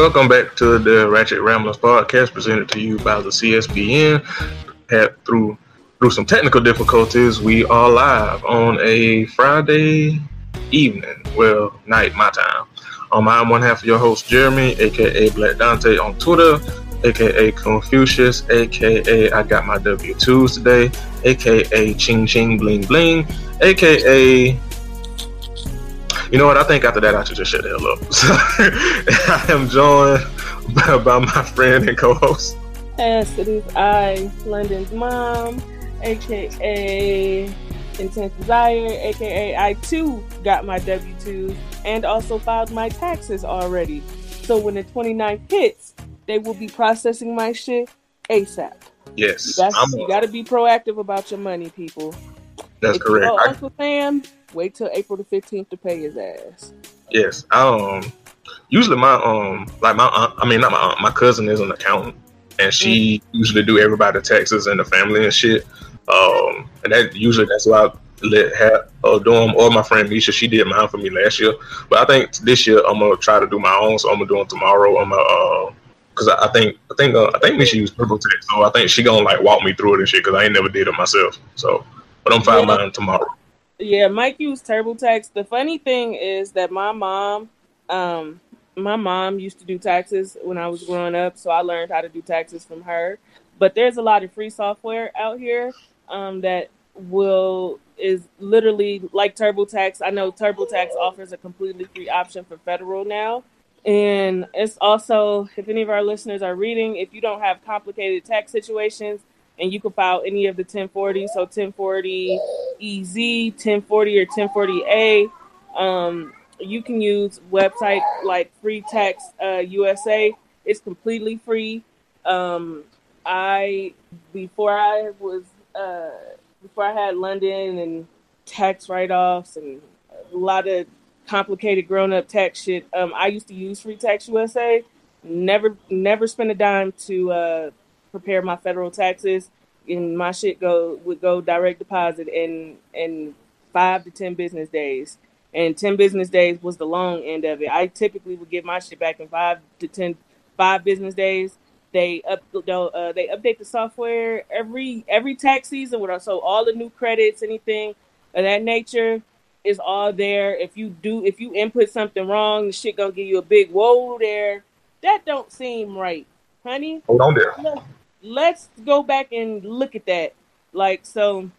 Welcome back to the Ratchet Ramblers podcast, presented to you by the CSPN. Had through through some technical difficulties, we are live on a Friday evening, well, night my time. Um, I'm one half of your host, Jeremy, aka Black Dante on Twitter, aka Confucius, aka I got my W2s today, aka Ching Ching Bling Bling, aka you know what? I think after that, I should just shut the hell up. So, I am joined by, by my friend and co-host. Yes, it is I, London's mom, aka Intense Desire, aka I too got my W 2 and also filed my taxes already. So when the 29th hits, they will be processing my shit ASAP. Yes, you got to be proactive about your money, people. That's if correct. You I- Uncle Sam, wait till April the 15th to pay his ass. Yes, um, usually my um, like my aunt, I mean not my aunt, my cousin is an accountant, and she usually do everybody taxes and the family and shit. Um, and that usually that's why I let her uh, do them. Or my friend Misha, she did mine for me last year, but I think this year I'm gonna try to do my own. So I'm gonna do them tomorrow. I'm gonna. Uh, Cause I I think I think uh, I think Misha used TurboTax, so I think she gonna like walk me through it and shit. Cause I ain't never did it myself. So, but I'm filing Yeah. mine tomorrow. Yeah, Mike used TurboTax. The funny thing is that my mom, um, my mom used to do taxes when I was growing up, so I learned how to do taxes from her. But there's a lot of free software out here um, that will is literally like TurboTax. I know TurboTax offers a completely free option for federal now. And it's also, if any of our listeners are reading, if you don't have complicated tax situations and you can file any of the 1040, so 1040 EZ, 1040 or 1040A, um, you can use website like Free Tax uh, USA. It's completely free. Um, I before I was uh, before I had London and tax write offs and a lot of complicated grown up tax shit. Um, I used to use Free Tax USA. Never never spent a dime to uh, prepare my federal taxes, and my shit go would go direct deposit in in five to ten business days. And ten business days was the long end of it. I typically would get my shit back in five to ten five business days. They up uh, they update the software every every tax season with so all the new credits, anything of that nature is all there. If you do if you input something wrong, the shit gonna give you a big whoa there. That don't seem right, honey. Hold on there. Let's go back and look at that. Like so,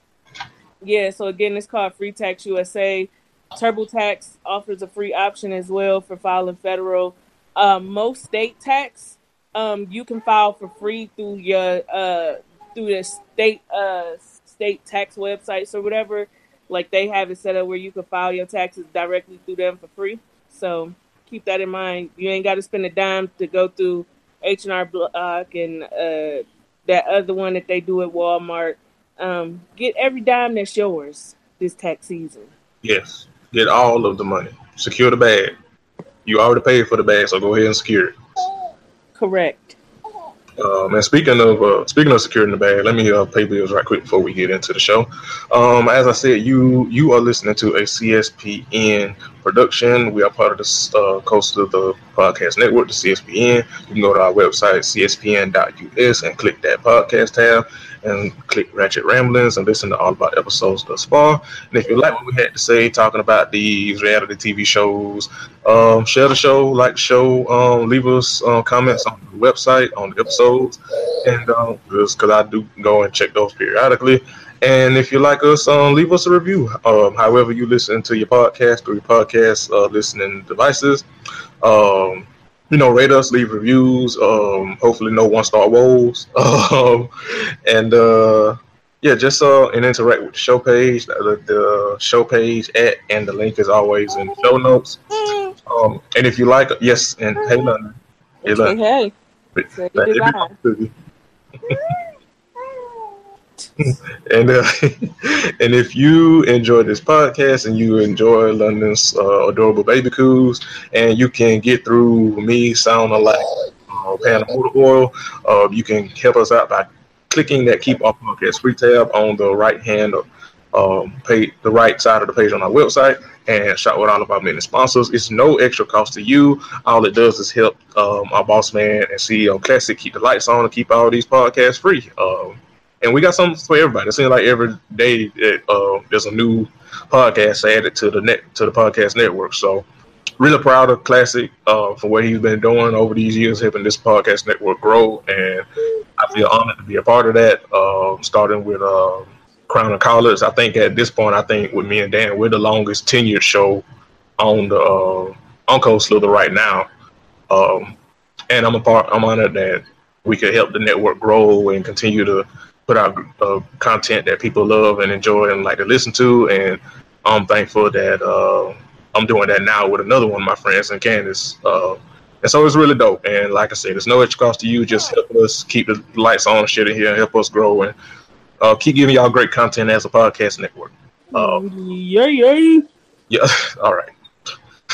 yeah. So again, it's called Free Tax USA. TurboTax offers a free option as well for filing federal. Um, most state tax, um, you can file for free through your uh, through the state uh, state tax websites or whatever. Like they have it set up where you can file your taxes directly through them for free. So keep that in mind. You ain't got to spend a dime to go through H and R Block and uh, that other one that they do at Walmart. Um, get every dime that's yours this tax season. Yes. Get all of the money. Secure the bag. You already paid for the bag, so go ahead and secure it. Correct. Um, and speaking of uh, speaking of securing the bag, let me uh, pay bills right quick before we get into the show. Um, as I said, you you are listening to a CSPN production. We are part of the uh, Coast of the Podcast Network, the CSPN. You can go to our website cspn.us and click that podcast tab and click Ratchet Ramblings and listen to all our episodes thus far. And if you like what we had to say talking about these reality TV shows, um, share the show, like the show, um, leave us uh, comments on the website, on the episodes, and um, just because I do go and check those periodically. And if you like us, um, leave us a review. Um, however, you listen to your podcast through your podcast uh, listening devices. Um, you know, rate us, leave reviews. Um, hopefully, no one star woes. Um, and uh, yeah, just uh, and interact with the show page. The, the show page at and the link is always in the show notes. Um, and if you like, yes, and hey, London, hey, London. hey, hey. and uh, and if you enjoy this podcast and you enjoy London's uh, adorable baby coos, and you can get through me sounding like uh, pan motor oil, uh, you can help us out by clicking that keep our podcast free tab on the right hand um, page, the right side of the page on our website, and shop with all of our many sponsors. It's no extra cost to you. All it does is help um, our boss man and CEO Classic keep the lights on and keep all these podcasts free. Um, and we got something for everybody. It seems like every day that, uh, there's a new podcast added to the net to the podcast network. So really proud of Classic uh, for what he's been doing over these years, helping this podcast network grow. And I feel honored to be a part of that. Uh, starting with uh, Crown and Collars, I think at this point, I think with me and Dan, we're the longest tenured show on the uh, on Cold Slither right now. Um, and I'm a part. I'm honored that we could help the network grow and continue to put out uh, content that people love and enjoy and like to listen to. And I'm thankful that uh, I'm doing that now with another one of my friends and Candace. Uh, and so it's really dope. And like I said, there's no extra cost to you. Just help us keep the lights on shit in here and help us grow and uh, keep giving y'all great content as a podcast network. Uh, yeah, yeah. Yeah. All right.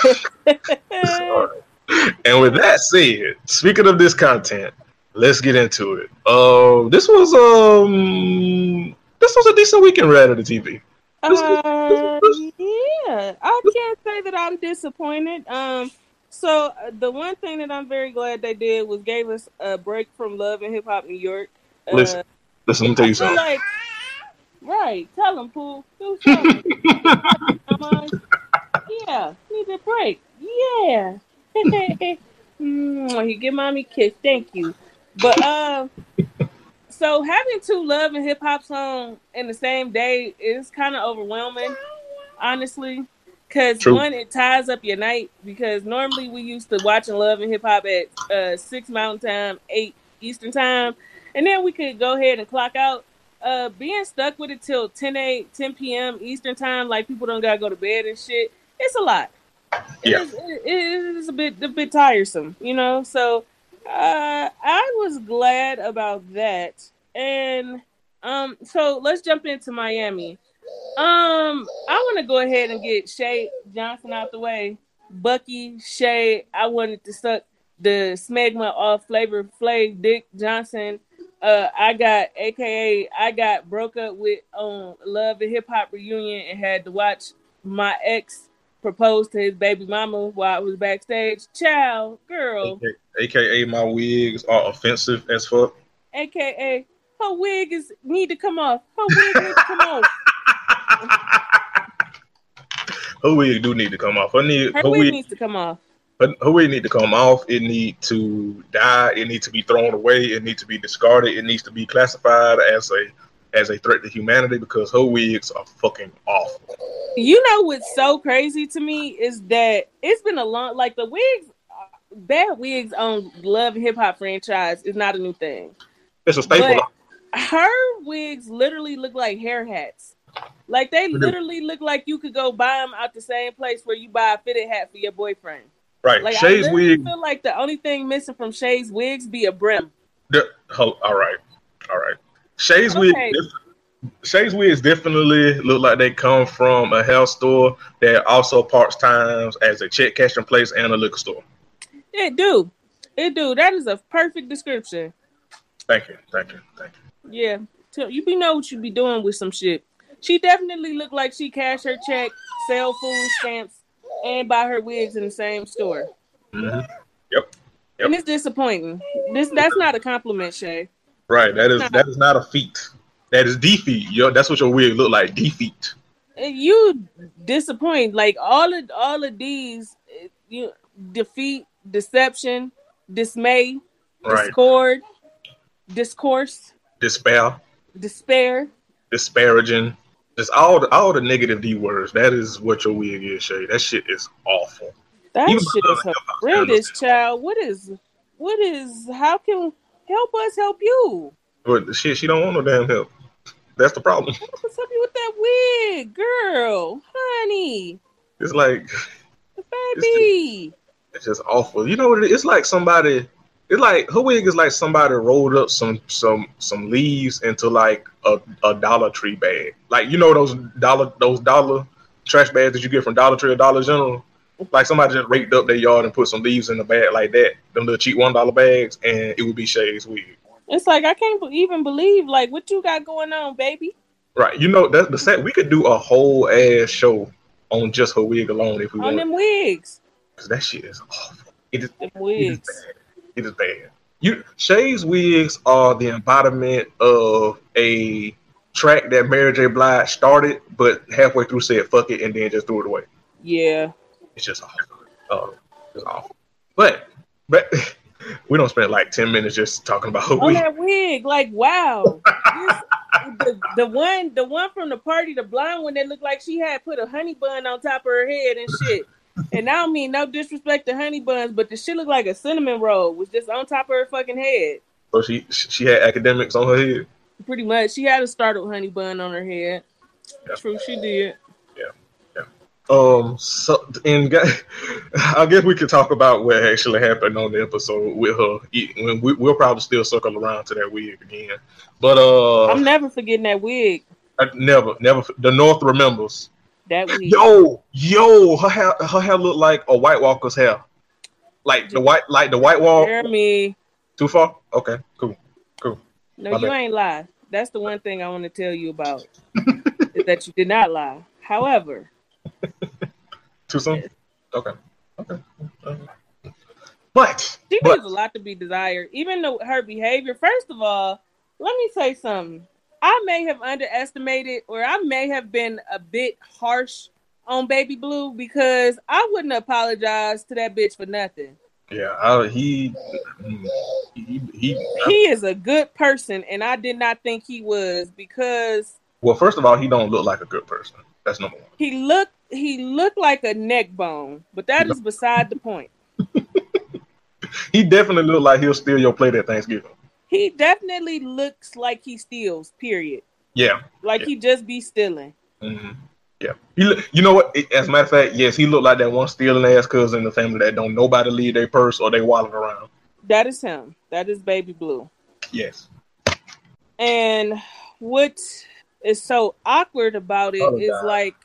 All right. And with that said, speaking of this content, let's get into it. Uh, this was um, this was a decent weekend reality TV. Uh, yeah, I can't say that I'm disappointed. Um, so uh, the one thing that I'm very glad they did was gave us a break from Love and Hip Hop New York. Uh, listen, listen, let me tell you something. Like, right, tell them, Pooh. Yeah, need a break. Yeah. he give mommy kiss. Thank you. But um, so having two love and hip hop songs in the same day is kind of overwhelming, honestly. Because one, it ties up your night. Because normally we used to watch watching love and hip hop at uh, six Mountain Time, eight Eastern Time, and then we could go ahead and clock out. Uh, being stuck with it till 10 8, 10 p.m. Eastern Time, like people don't gotta go to bed and shit. It's a lot. Yeah. It is, it is a bit a bit tiresome, you know. So uh, I was glad about that. And um, so let's jump into Miami. Um, I want to go ahead and get Shay Johnson out the way. Bucky, Shay, I wanted to suck the smegma off Flavor Flav Dick Johnson. Uh, I got AKA I got broke up with um, Love and Hip Hop reunion and had to watch my ex propose to his baby mama while I was backstage. Child, girl. AKA my wigs are offensive as fuck. AKA her wig is need to come off. Her wig needs to come off. her wig do need to come off. Her, need, her, her wig, wig needs to come off. Her, her wig need to come off. It need to die. It needs to be thrown away. It needs to be discarded. It needs to be classified as a as a threat to humanity because her wigs are fucking awful. You know what's so crazy to me is that it's been a long like the wigs bad wigs on Love Hip Hop franchise is not a new thing. It's a staple. But her wigs literally look like hair hats. Like they mm-hmm. literally look like you could go buy them out the same place where you buy a fitted hat for your boyfriend. Right. Like Shay's I wig. feel like the only thing missing from Shay's wigs be a brim. The, oh, all right, all right. Shay's okay. wig. Shay's wigs definitely look like they come from a health store that also parts times as a check cashing place and a liquor store. It do. It do. That is a perfect description. Thank you. Thank you. Thank you. Yeah. So You be know what you be doing with some shit. She definitely looked like she cashed her check, sell food stamps, and buy her wigs in the same store. Mm-hmm. Yep. Yep. And it's disappointing. This that's not a compliment, Shay. Right. That is that is not a feat. That is defeat. Yo, that's what your wig look like. Defeat. You disappoint. Like all of all of these, eh, you defeat deception, dismay, right. discord, discourse, despair, despair, disparaging. Just all the all the negative D words. That is what your wig is, Shay. That shit is awful. That Even shit is horrendous, child. What is what is how can help us help you? But shit, she don't want no damn help. That's the problem. What's you with that wig, girl, honey, It's like baby? it's just awful. You know what? It is? It's like somebody. It's like her wig is like somebody rolled up some some some leaves into like a, a Dollar Tree bag. Like you know those dollar those dollar trash bags that you get from Dollar Tree or Dollar General. Like somebody just raked up their yard and put some leaves in the bag like that. Them little cheap one dollar bags, and it would be Shay's wig. It's like I can't even believe like what you got going on, baby. Right. You know that the set we could do a whole ass show on just her wig alone if we On wanted. them wigs, Because that shit is awful. It is them It is wigs. bad. It is bad. You Shay's wigs are the embodiment of a track that Mary J. Blige started, but halfway through said "fuck it" and then just threw it away. Yeah, It's just awful. Uh, it's awful. But but we don't spend like ten minutes just talking about on wig. that wig, like wow. This- the, the one, the one from the party, the blonde one that looked like she had put a honey bun on top of her head and shit. And I don't mean no disrespect to honey buns, but the shit looked like a cinnamon roll was just on top of her fucking head. So she she had academics on her head. Pretty much, she had a startled honey bun on her head. Yeah. True, she did. Um, so and I guess we could talk about what actually happened on the episode with her. When we, we'll probably still circle around to that wig again, but uh, I'm never forgetting that wig. I never, never. The North remembers. That wig. Yo, yo, her hair, her hair looked like a White Walker's hair, like the white, like the White Wall. me Too far? Okay, cool, cool. no, My you bad. ain't lie. That's the one thing I want to tell you about is that you did not lie. However, Too soon? Okay, okay. But, She but leaves a lot to be desired. Even though her behavior, first of all, let me say something. I may have underestimated or I may have been a bit harsh on Baby Blue because I wouldn't apologize to that bitch for nothing. yeah, I, he, mm, he, he, He is a good person and I did not think he was because Well, first of all, he don't look like a good person. That's number one. he looked he looked like a neck bone, but that is beside the point. He definitely look like he'll steal your plate at Thanksgiving. He definitely looks like he steals, period. Yeah. Like he just be stealing. hmm Yeah. He, look- you know what? As a matter of fact, yes, he looked like that one stealing ass cousin in the family that don't nobody leave their purse or they wallet around. That is him. That is Baby Blue. Yes. And what is so awkward about it Oh, is God. like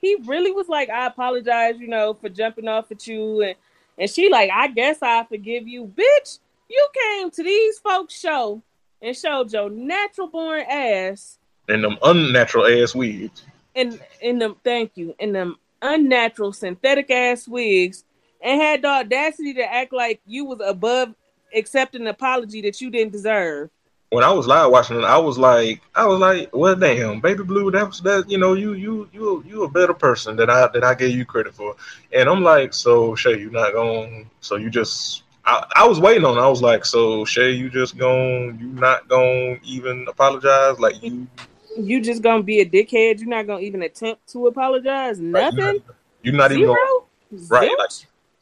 he really was like, I apologize, you know, for jumping off at you and and she like, I guess I forgive you. Bitch, you came to these folks show and showed your natural born ass And them unnatural ass wigs. And in them thank you, in them unnatural synthetic ass wigs and had the audacity to act like you was above accepting an apology that you didn't deserve. When I was live watching it, I was like, I was like, well, damn, baby blue, that was that, you know, you you you you a better person than I than I gave you credit for. And I'm like, so Shay, you not going, so you just. I, I was waiting on. it. I was like, so Shay, you just going, you not going even apologize, like you You just gonna be a dickhead. You're not gonna even attempt to apologize. Right, Nothing. You're not even gonna, right, like,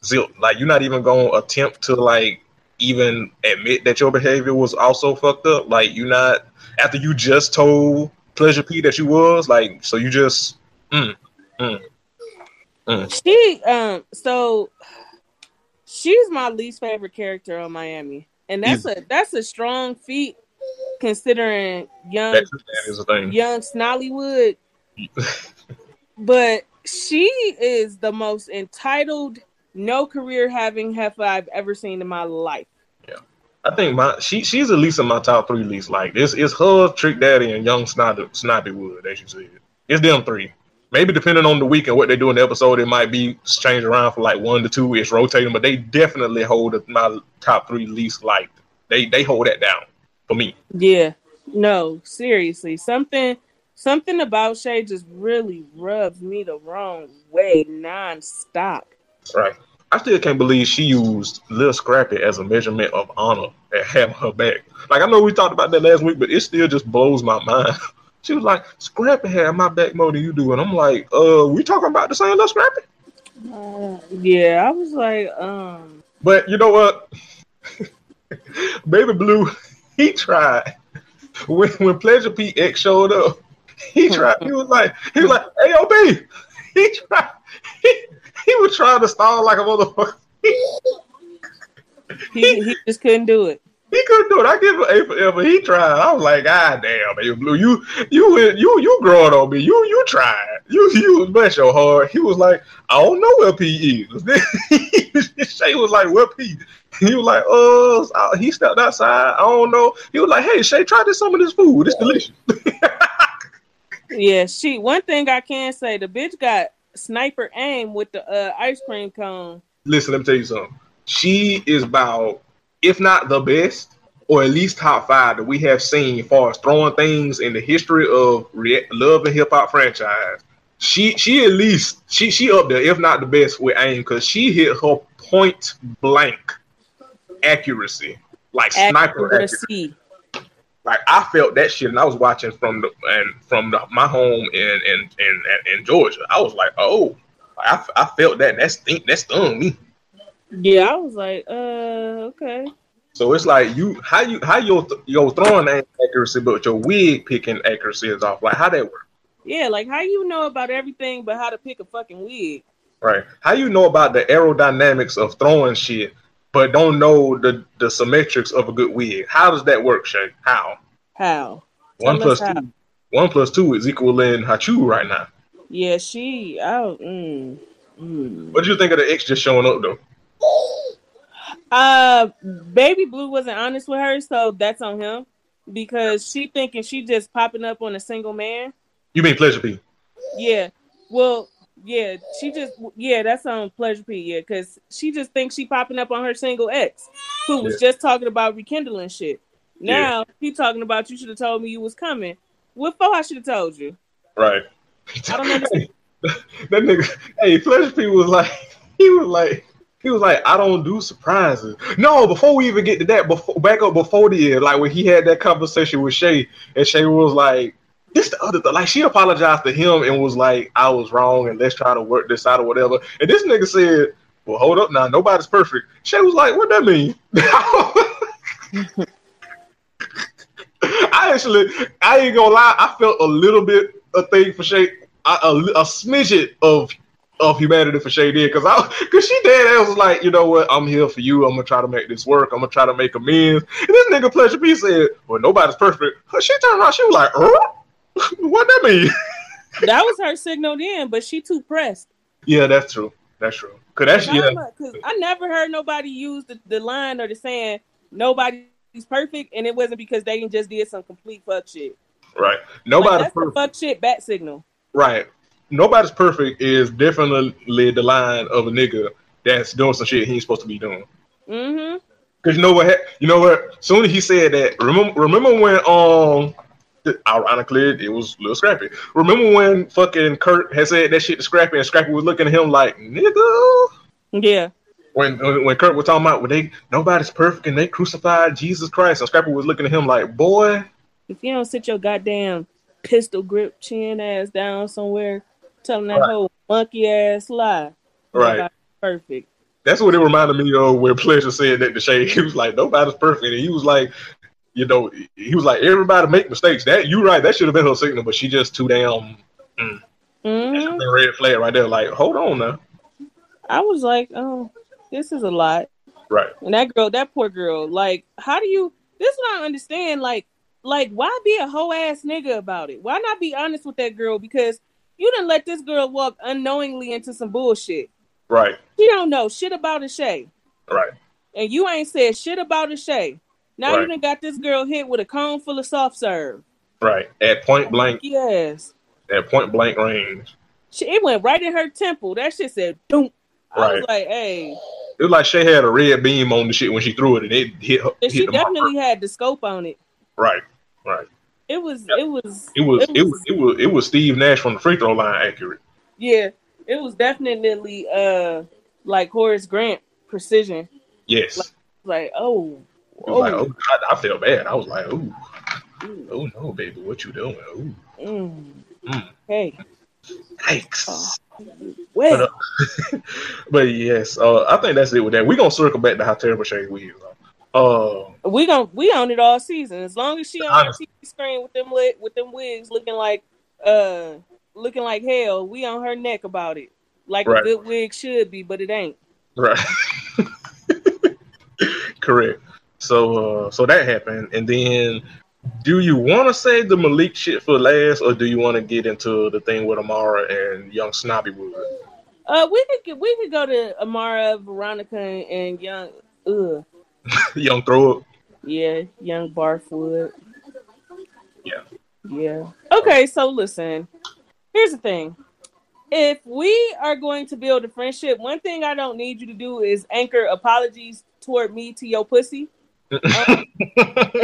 zil, like you're not even going to attempt to like even admit that your behavior was also fucked up. Like you not after you just told Pleasure P that you was like, so you just mm, mm, mm. She um. So she's my least favorite character on Miami, and that's a that's a strong feat considering young That, that is a thing. young Snollywood. but she is the most entitled, no career having heifer I've ever seen in my life. Yeah, I think my she she's at least in my top three least. Like this is her, Trick Daddy, and Young Snobby Snobby Wood, as you said. It's them three. Maybe depending on the week and what they do in the episode, it might be changed around for like one to two. It's rotating, but they definitely hold my top three least liked. They they hold that down for me. Yeah, no, seriously, something something about Shay just really rubs me the wrong way nonstop. Right. I still can't believe she used Lil Scrappy as a measurement of honor and having her back. Like I know we talked about that last week, but it still just blows my mind. She was like, Scrappy had my back more than you do. And I'm like, uh, we talking about the same Lil Scrappy? Uh, yeah, I was like, um. But you know what? Baby Blue, he tried. When when Pleasure P X showed up, he tried. He was like, he was like, "Hey, yo, B." He tried. He, he was trying to stall like a motherfucker. he, he just couldn't do it. He couldn't do it. I give him A for effort. He tried. I was like, God damn, baby blue, you you you you growing on me. You you tried. You you bless your heart. He was like, I don't know where P is. Shay was like, where P? He was like, uh, he stepped outside. I don't know. He was like, hey Shay, try this some of this food. It's delicious. yeah, she. One thing I can say, the bitch got sniper aim with the uh, ice cream cone. Listen, let me tell you something. She is about if not the best, or at least top five that we have seen as far as throwing things in the history of re- love and hip hop franchise. She she at least she she up there, if not the best with aim, because she hit her point blank accuracy, like accuracy. sniper accuracy. Like I felt that shit, and I was watching from the and from the, my home in in, in in Georgia. I was like, oh, I, I felt that. That's that stung me. Yeah, I was like, uh, okay. So it's like you how you how your your throwing accuracy, but your wig picking accuracy is off. Like how that work? Yeah, like how you know about everything, but how to pick a fucking wig. Right. How you know about the aerodynamics of throwing shit, but don't know the the symmetrics of a good wig? How does that work, Shay? How? How? One plus how. two. One plus two is equal equaling Hachu right now. Yeah, she. Oh, mm, mm. What do you think of the X just showing up though? Uh, Baby Blue wasn't honest with her, so that's on him because she thinking she just popping up on a single man. You mean Pleasure P? Yeah. Well, yeah, she just yeah, that's on Pleasure P. Yeah, because she just thinks she popping up on her single ex, who was yeah. just talking about rekindling shit. Now yeah. he talking about you should have told me you was coming. What for? I should have told you. Right. I don't understand. that nigga, hey, Pleasure P was like, he was like, he was like, I don't do surprises. No, before we even get to that, before back up before the year, like when he had that conversation with Shay, and Shay was like, this the other thing. Like she apologized to him and was like, I was wrong and let's try to work this out or whatever. And this nigga said, Well, hold up now, nobody's perfect. Shay was like, What that mean? I actually, I ain't gonna lie, I felt a little bit a thing for Shay, a, a, a smidget of of humanity for Shay did because I because she dead ass was like, you know what, I'm here for you. I'm gonna try to make this work. I'm gonna try to make amends. And this nigga Pleasure P said, Well, nobody's perfect. She turned around, she was like, uh? what that mean? that was her signal then, but she too pressed. Yeah, that's true. That's true. Cause that's yeah. Cause I never heard nobody use the, the line or the saying nobody's perfect, and it wasn't because they just did some complete fuck shit. Right. Nobody's like, perfect. fuck shit bat signal. Right nobody's perfect is definitely the line of a nigga that's doing some shit he ain't supposed to be doing. Mm-hmm. Cause you know what? You know what? Soon as he said that, remember, remember when um, ironically it was a little Scrappy. Remember when fucking Kirk had said that shit to Scrappy, and Scrappy was looking at him like, nigga. Yeah. When uh, when Kirk was talking about when they nobody's perfect and they crucified Jesus Christ, and Scrappy was looking at him like, boy. If you don't sit your goddamn pistol grip chin ass down somewhere telling that right. whole monkey ass lie. Right. Perfect. That's what it reminded me of where Pleasure said that to Shay. He was like, nobody's perfect. And he was like, you know, he was like, everybody make mistakes. That you right, that should have been her signal, but she just too damn mm. mm-hmm. red flag right there. Like, hold on now. I was like, oh, this is a lot. Right. And that girl, that poor girl, like, how do you this is what I understand, like, like, why be a whole ass nigga about it? Why not be honest with that girl? Because you didn't let this girl walk unknowingly into some bullshit. Right. She don't know shit about a Shay. Right. And you ain't said shit about a Shay. Now right. you done got this girl hit with a cone full of soft serve. Right. At point blank. Yes. At point blank range. She, it went right in her temple. That shit said doom. I right. was like, hey. It was like she had a red beam on the shit when she threw it and it hit her. Hit she definitely had the scope on it. Right. Right. It was, it was, it was, it was, it was, it was Steve Nash from the free throw line accurate. Yeah, it was definitely uh like Horace Grant precision. Yes. Like, like oh, oh. Like, oh I, I, felt bad. I was like, oh, oh no, baby, what you doing? Oh, mm. mm. hey, thanks. Well, But, uh, but yes, uh, I think that's it with that. We're gonna circle back to how terrible Shade we is. Uh, we gon' we own it all season. As long as she on the Honestly. TV screen with them lit with them wigs looking like uh looking like hell, we on her neck about it. Like Right. a good wig should be, but it ain't. right. Correct. So, uh, so that happened, and then, do you want to save the Malik shit for last, or do you want to get into the thing with Amara and Young Snobby Wood? Uh we could we could go to Amara, Veronica, and young ugh. Young Throw Up. Yeah, young Barfwood. Yeah. Yeah. Okay, so listen. Here's the thing. If we are going to build a friendship, one thing I don't need you to do is anchor apologies toward me to your pussy. Um,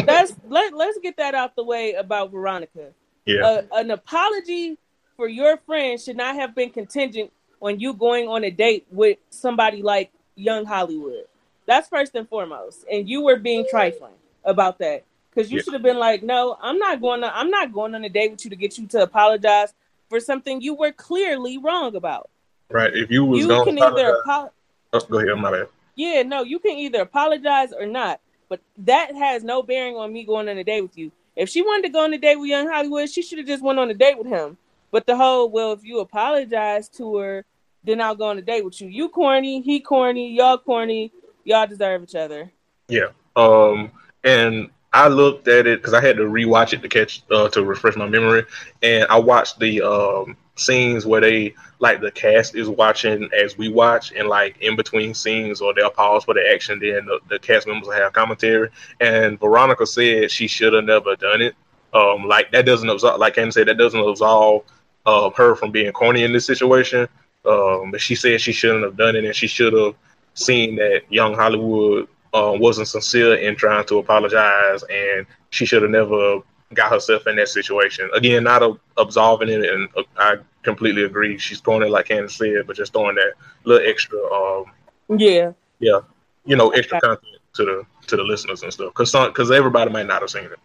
that's let, let's get that out the way about Veronica. yeah. Uh, an apology for your friend should not have been contingent on you going on a date with somebody like Young Hollywood. That's first and foremost. And you were being trifling about that because you Yeah. should have been like, "No, I'm not going to. I'm not going on a date with you to get you to apologize for something you were clearly wrong about." right. If you was You can either apologize- apo- oh, go ahead. My bad. yeah, no, you can either apologize or not, but that has no bearing on me going on a date with you. If she wanted to go on a date with Young Hollywood, she should have just went on a date with him. But the whole, well, if you apologize to her, then I'll go on a date with you. You corny, he corny, y'all corny, y'all deserve each other. Yeah. Um, and I looked at it because I had to rewatch it to catch uh, to refresh my memory, and I watched the um scenes where they like the cast is watching as we watch, and like in between scenes or they'll pause for the action, then the, the cast members will have commentary. And Veronica said she should have never done it. Um, like that doesn't absolve, like Cam said, that doesn't absolve uh, her from being corny in this situation. Um, but she said she shouldn't have done it, and she should have seen that young Hollywood uh, wasn't sincere in trying to apologize, and she should have never got herself in that situation. Again, not a, absolving it, and uh, I completely agree. She's throwing it like Candace said, but just throwing that little extra, um, Yeah. Yeah, you know, extra content to the to the listeners and stuff, because because everybody might not have seen it.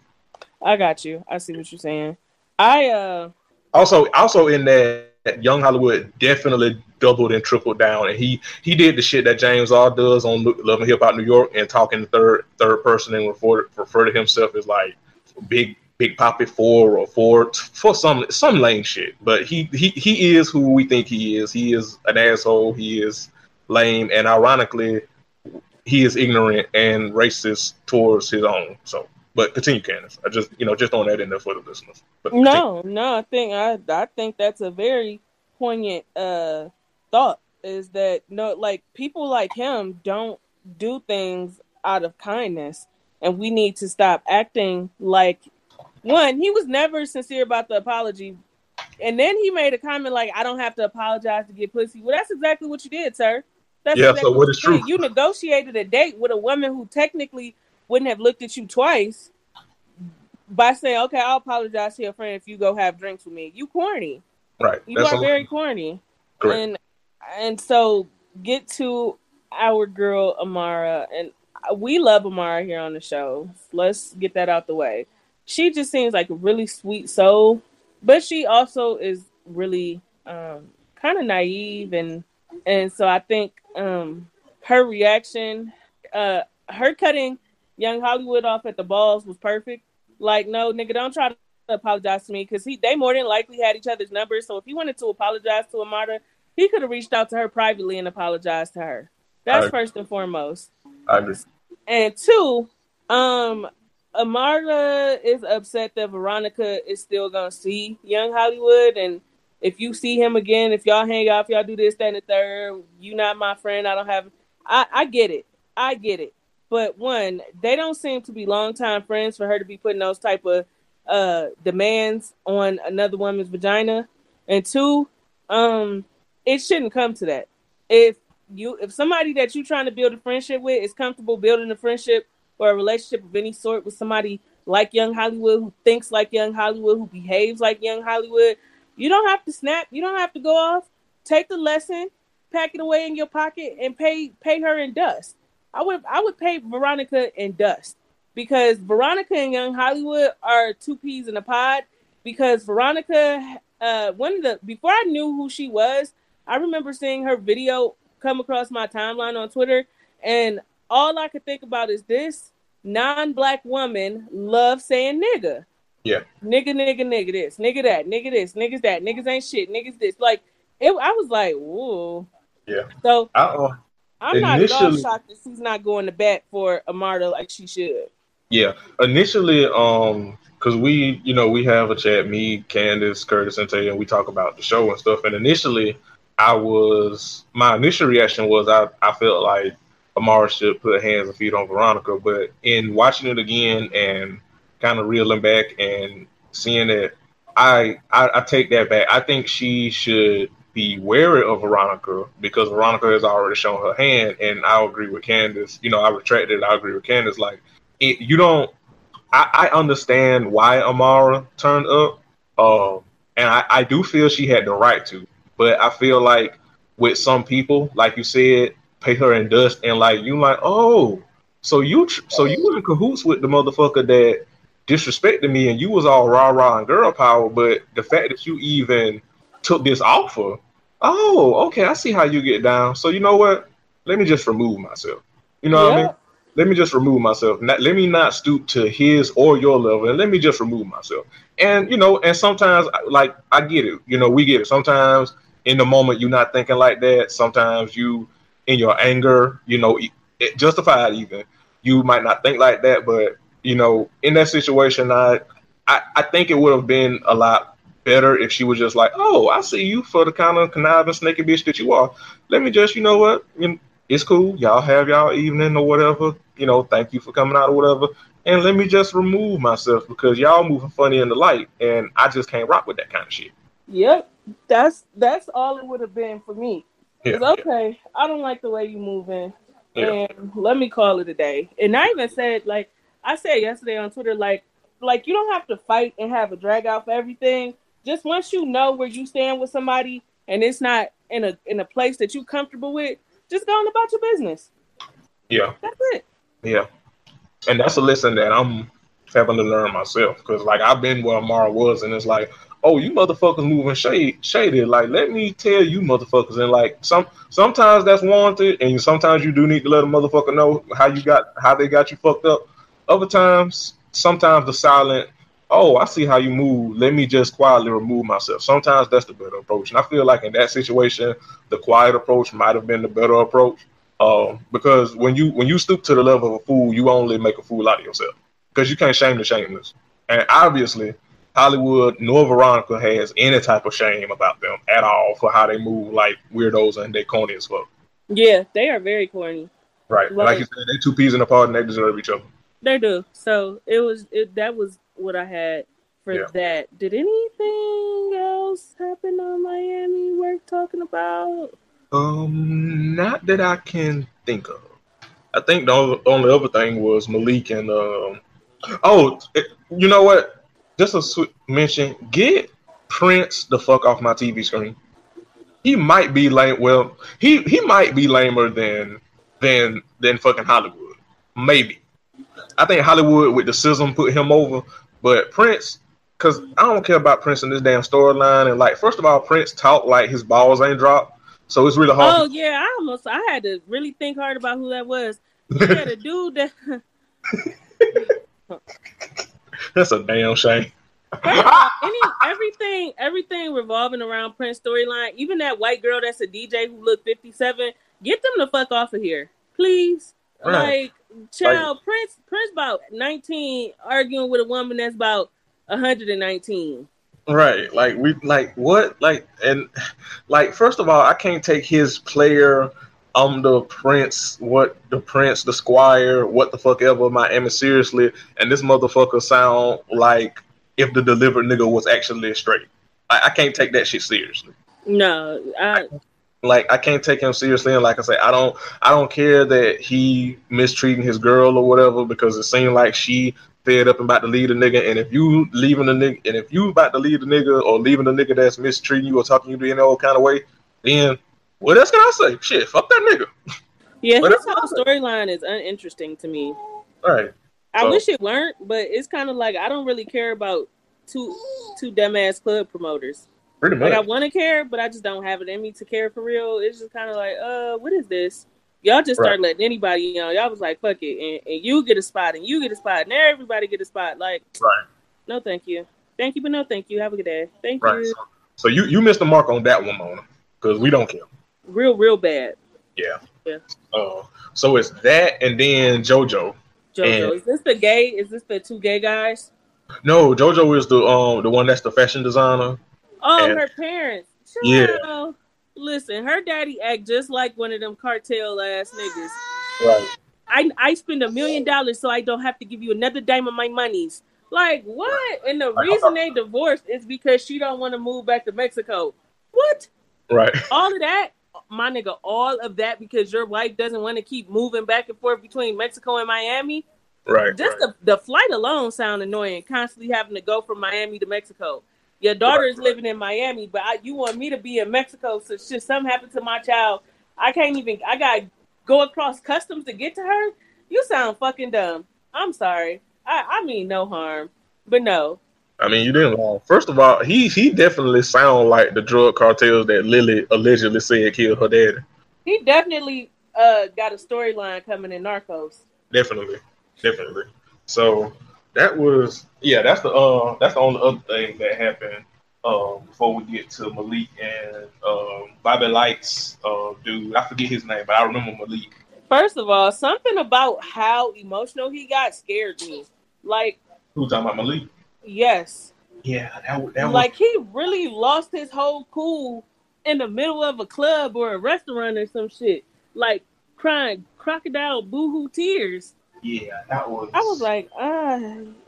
I got you. I see what you're saying. I uh Also, also in that, Young Hollywood definitely doubled and tripled down, and he he did the shit that James R does on Lo- Love and Hip Hop New York, and talking third third person and refer refer to himself as like big big poppy four or four for some some lame shit. But he he he is who we think he is. He is an asshole. He is lame, and ironically, he is ignorant and racist towards his own. So. But continue, Candace. I just, you know, just throwing that in there for the listeners. But continue. no, no, I think I I think that's a very poignant uh thought is that no like people like him don't do things out of kindness and we need to stop acting like one he was never sincere about the apology and then he made a comment like I don't have to apologize to get pussy. Well that's exactly what you did, sir. That's Yeah, exactly so what is you true? You negotiated a date with a woman who technically wouldn't have looked at you twice by saying, "Okay, I'll apologize to your friend if you go have drinks with me." You corny. Right. You That's are very corny. correct. And and so get to our girl Amara, and we love Amara here on the show. Let's get that out the way. She just seems like a really sweet soul, but she also is really um, kind of naive, and and so I think um, her reaction, uh, her cutting Young Hollywood off at the balls was perfect. Like, no, nigga, don't try to apologize to me because he they more than likely had each other's numbers. So if he wanted to apologize to Amara, he could have reached out to her privately and apologized to her. That's I- first and foremost. I agree. And two, um, Amara is upset that Veronica is still gonna see Young Hollywood, and if you see him again, if y'all hang out, if y'all do this, that, and the third, you not my friend. I don't have. I I get it. I get it. But one, they don't seem to be longtime friends for her to be putting those type of uh demands on another woman's vagina. And two, um, it shouldn't come to that. If you if somebody that you're trying to build a friendship with is comfortable building a friendship or a relationship of any sort with somebody like Young Hollywood who thinks like Young Hollywood, who behaves like Young Hollywood, you don't have to snap, you don't have to go off. Take the lesson, pack it away in your pocket, and pay pay her in dust. I would I would pay Veronica in dust because Veronica and Young Hollywood are two peas in a pod. Because Veronica, uh, one of the before I knew who she was, I remember seeing her video come across my timeline on Twitter, and all I could think about is this non-black woman loves saying nigga. Yeah. Nigga, nigga, nigga this, nigga that, nigga this, niggas that, niggas ain't shit, niggas this. Like it I was like, whoa. Yeah. So Uh-uh. I'm not at all shocked that she's not going to bat for Amara like she should. Yeah. Initially, um, because we, you know, we have a chat, me, Candace, Curtis, and Tay, and we talk about the show and stuff. And initially, I was my initial reaction was I, I felt like Amara should put hands and feet on Veronica, but in watching it again and kind of reeling back and seeing it, I, I I take that back. I think she should be wary of Veronica because Veronica has already shown her hand, and I agree with Candace. You know, I retracted. It. I agree with Candace. Like, it, you don't. I, I understand why Amara turned up, um, and I, I do feel she had the right to. But I feel like with some people, like you said, pay her in dust, and like you, like, oh, so you, tr- so you were in cahoots with the motherfucker that disrespected me, and you was all rah rah and girl power. But the fact that you even took this offer, oh, okay, I see how you get down. So you know what? Let me just remove myself. You know what I mean? Let me just remove myself. Not, let me not stoop to his or your level, and let me just remove myself. And you know, and sometimes, like I get it. You know, we get it. Sometimes in the moment you're not thinking like that. Sometimes you, in your anger, you know, it, justified even, you might not think like that. But you know, in that situation, I, I, I think it would have been a lot better if she was just like, "Oh, I see you for the kind of conniving, snaky bitch that you are. Let me just, you know what, you it's cool. Y'all have y'all evening or whatever. You know, thank you for coming out or whatever. And let me just remove myself because y'all moving funny in the light, and I just can't rock with that kind of shit. Yep. That's that's all it would have been for me. Yeah, It's okay. I don't like the way you moving. Yeah. And let me call it a day. And I even said like I said yesterday on Twitter, like like you don't have to fight and have a drag out for everything. Just once you know where you stand with somebody and it's not in a in a place that you comfortable with, just go on about your business. yeah. That's it. Yeah, and that's a lesson that I'm having to learn myself because, like, I've been where Amara was, and it's like, oh, you motherfuckers moving shade shaded. Like, let me tell you, motherfuckers, and like, some sometimes that's warranted, and sometimes you do need to let a motherfucker know how you got how they got you fucked up. Other times, sometimes the silent. Oh, I see how you move. Let me just quietly remove myself. Sometimes that's the better approach, and I feel like in that situation, the quiet approach might have been the better approach. Um, because when you when you stoop to the level of a fool, you only make a fool out of yourself. Because you can't shame the shameless. And obviously, Hollywood nor Veronica has any type of shame about them at all for how they move like weirdos and they corny as fuck. Yeah, they are very corny. Right. And Like you said, they two peas in a pod and they deserve each other. They do. So it was it that was what I had for Yeah. that. Did anything else happen on Miami worth talking about? Um, not that I can think of. I think the only, only other thing was Malik and um. Oh, it, you know what? Just a sweet mention. Get Prince the fuck off my TV screen. He might be lame. Well, he he might be lamer than than than fucking Hollywood. Maybe. I think Hollywood with the schism put him over, but Prince. Cause I don't care about Prince in this damn storyline, and like, first of all, Prince talk like his balls ain't dropped, so it's really hard. Oh yeah, I almost I had to really think hard about who that was. Yeah, the dude that That's a damn shame. All, any everything everything revolving around Prince storyline, even that white girl that's a DJ who looked 57, get them the fuck off of here. Please. Right. Like child Prince Prince about 19 arguing with a woman that's about 119. Right. Like we like what? Like and like first of all, I can't take his player I'm the prince, what the prince, the squire, what the fuck ever Miami seriously, and this motherfucker sound like if the delivered nigga was actually straight. I, I can't take that shit seriously. No, I like I can't take him seriously. And like I say, I don't I don't care that he mistreating his girl or whatever because it seemed like she fed up and about to leave the nigga. And if you leaving the nigga and if you about to leave the nigga or leaving the nigga that's mistreating you or talking to you in old kind of way, then what else can I say? Shit, fuck that nigga. yeah, his whole storyline is uninteresting to me. All right. I So- wish it weren't, but it's kind of like I don't really care about two two dumbass club promoters. Pretty much. Like I want to care, but I just don't have it in me to care for real. It's just kind of like, uh, what is this? Y'all just start Right. letting anybody, you know, y'all was like, fuck it, and, and you get a spot, and you get a spot, and everybody get a spot. Like, Right. no, thank you, thank you, but no, thank you. Have a good day. Thank Right. you. So, so you you missed the mark on that one, Mona, because we don't care. Real, real bad. Yeah. Yeah. Uh, so it's that, and then JoJo. JoJo, And- is this the gay? Is this the two gay guys? No, JoJo is the um the one that's the fashion designer. Oh, And- her parents. Yeah. Listen, her daddy act just like one of them cartel ass niggas. Right. I I spend a million dollars so I don't have to give you another dime of my monies. Like what? And the reason they divorced is because she don't want to move back to Mexico. What? Right. All of that, my nigga, all of that because your wife doesn't want to keep moving back and forth between Mexico and Miami. Right. Just right. the, the flight alone sound annoying. Constantly having to go from Miami to Mexico. Your daughter Right, is living in Miami, but I, you want me to be in Mexico. So shit, something happened to my child. I can't even. I got to go across customs to get to her. You sound fucking dumb. I'm sorry. I, I mean no harm, but no. I mean, you didn't lie. First of all, he he definitely sound like the drug cartels that Lily allegedly said killed her daddy. He definitely uh got a storyline coming in Narcos. Definitely, definitely. So that was yeah. That's the uh that's the only other thing that happened. Um, before we get to Malik and um, Bobby Lytes, uh, dude, I forget his name, but I remember Malik. First of all, something about how emotional he got scared me. Like, Who talking about Malik? Yes, Yeah, that was- that was like he really lost his whole cool in the middle of a club or a restaurant or some shit. Like crying crocodile boohoo tears. yeah, that was. I was like, ah,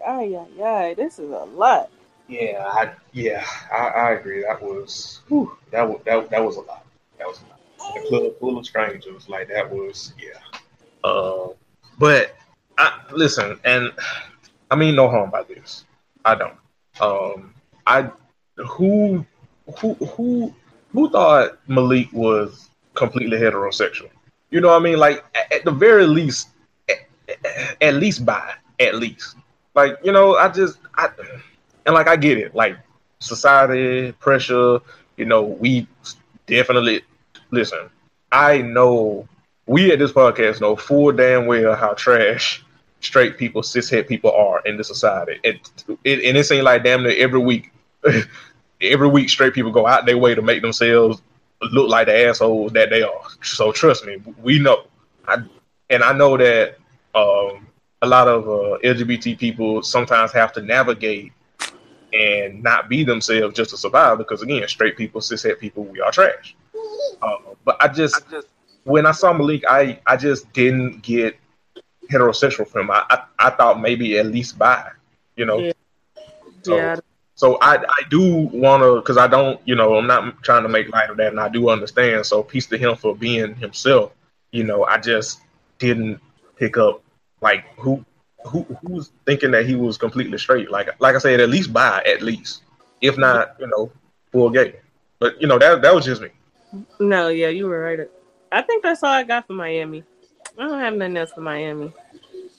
ay, yeah, ay, this is a lot. Yeah, I yeah, I, I agree. That was whew, that was that, that was a lot. That was a lot. The club full of strangers, like that was yeah. Uh, but I listen, and I mean no harm by this. I don't. Um, I who who who who thought Malik was completely heterosexual? You know what I mean? Like at, at the very least, at, at least by at least. Like you know, I just I and like I get it, like society pressure. You know, we definitely listen. I know we at this podcast know full damn well how trash straight people, cishet people are in the society. It, it and it seems like damn near every week, every week straight people go out their way to make themselves look like the assholes that they are. So trust me, we know. I, and I know that um, a lot of uh, LGBT people sometimes have to navigate and not be themselves just to survive because again, straight people, cishet people, we are trash. Uh, but I just, when I saw Malik, I I just didn't get heterosexual him. I I, I thought maybe at least bi, you know. Yeah. So, Yeah. so I I do want to because I don't you know I'm not trying to make light of that and I do understand. So peace to him for being himself. You know I just didn't pick up like who who who's thinking that he was completely straight. Like like I said, at least bi at least, if not you know full gay. But you know that that was just me. No, yeah, you were right. I think that's all I got for Miami. I don't have nothing else for Miami.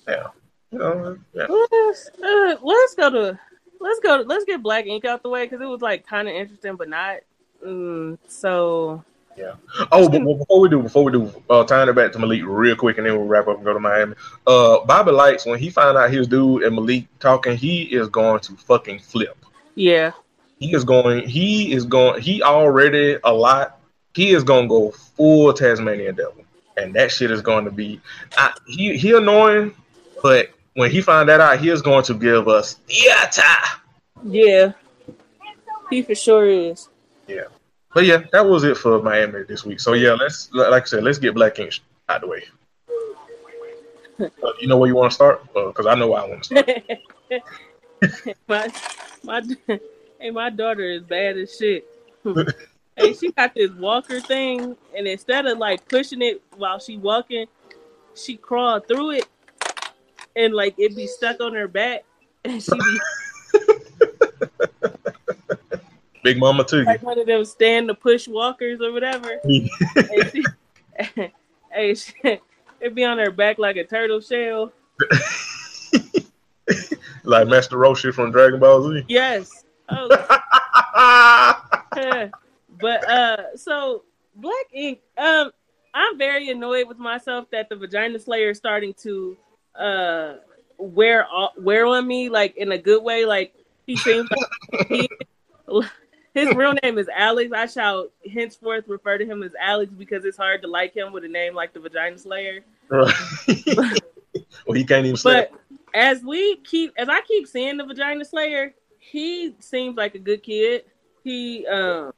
Yeah. Yeah. Let's, uh, let's go to let's go to, let's get Black Ink out the way because it was like kind of interesting, but not. Mm, so yeah. Oh, but before we do, before we do, uh, tying it back to Malik real quick, and then we'll wrap up and go to Miami. Uh, Bobby Lytes, when he found out his dude and Malik talking, he is going to fucking flip. yeah, He is going. He is going. He already a lot. He is going to go full Tasmanian devil, and that shit is going to be. I, he he annoying, but when he find that out, he is going to give us theater. yeah, he for sure is. Yeah, but yeah, that was it for Miami this week. So yeah, let's like I said, let's get Black Ink out of the way. Uh, you know where you want to start? Because I know where I want to start. my my hey, my daughter is bad as shit. Hey, she got this walker thing, and instead of like pushing it while she walking, she crawled through it, and like it be stuck on her back, and she be Big Mama too. like one of them stand to push walkers or whatever. and she, hey, she, it be on her back like a turtle shell. like Master Roshi from Dragon Ball Z. Yes. Oh, but uh, so Black Ink. Um, I'm very annoyed with myself that the Vagina Slayer is starting to uh wear wear on me like in a good way. Like he seems like he, his real name is Alex. I shall henceforth refer to him as Alex because it's hard to like him with a name like the Vagina Slayer. Right. well, he can't even. But as we keep, as I keep seeing the Vagina Slayer, he seems like a good kid. He um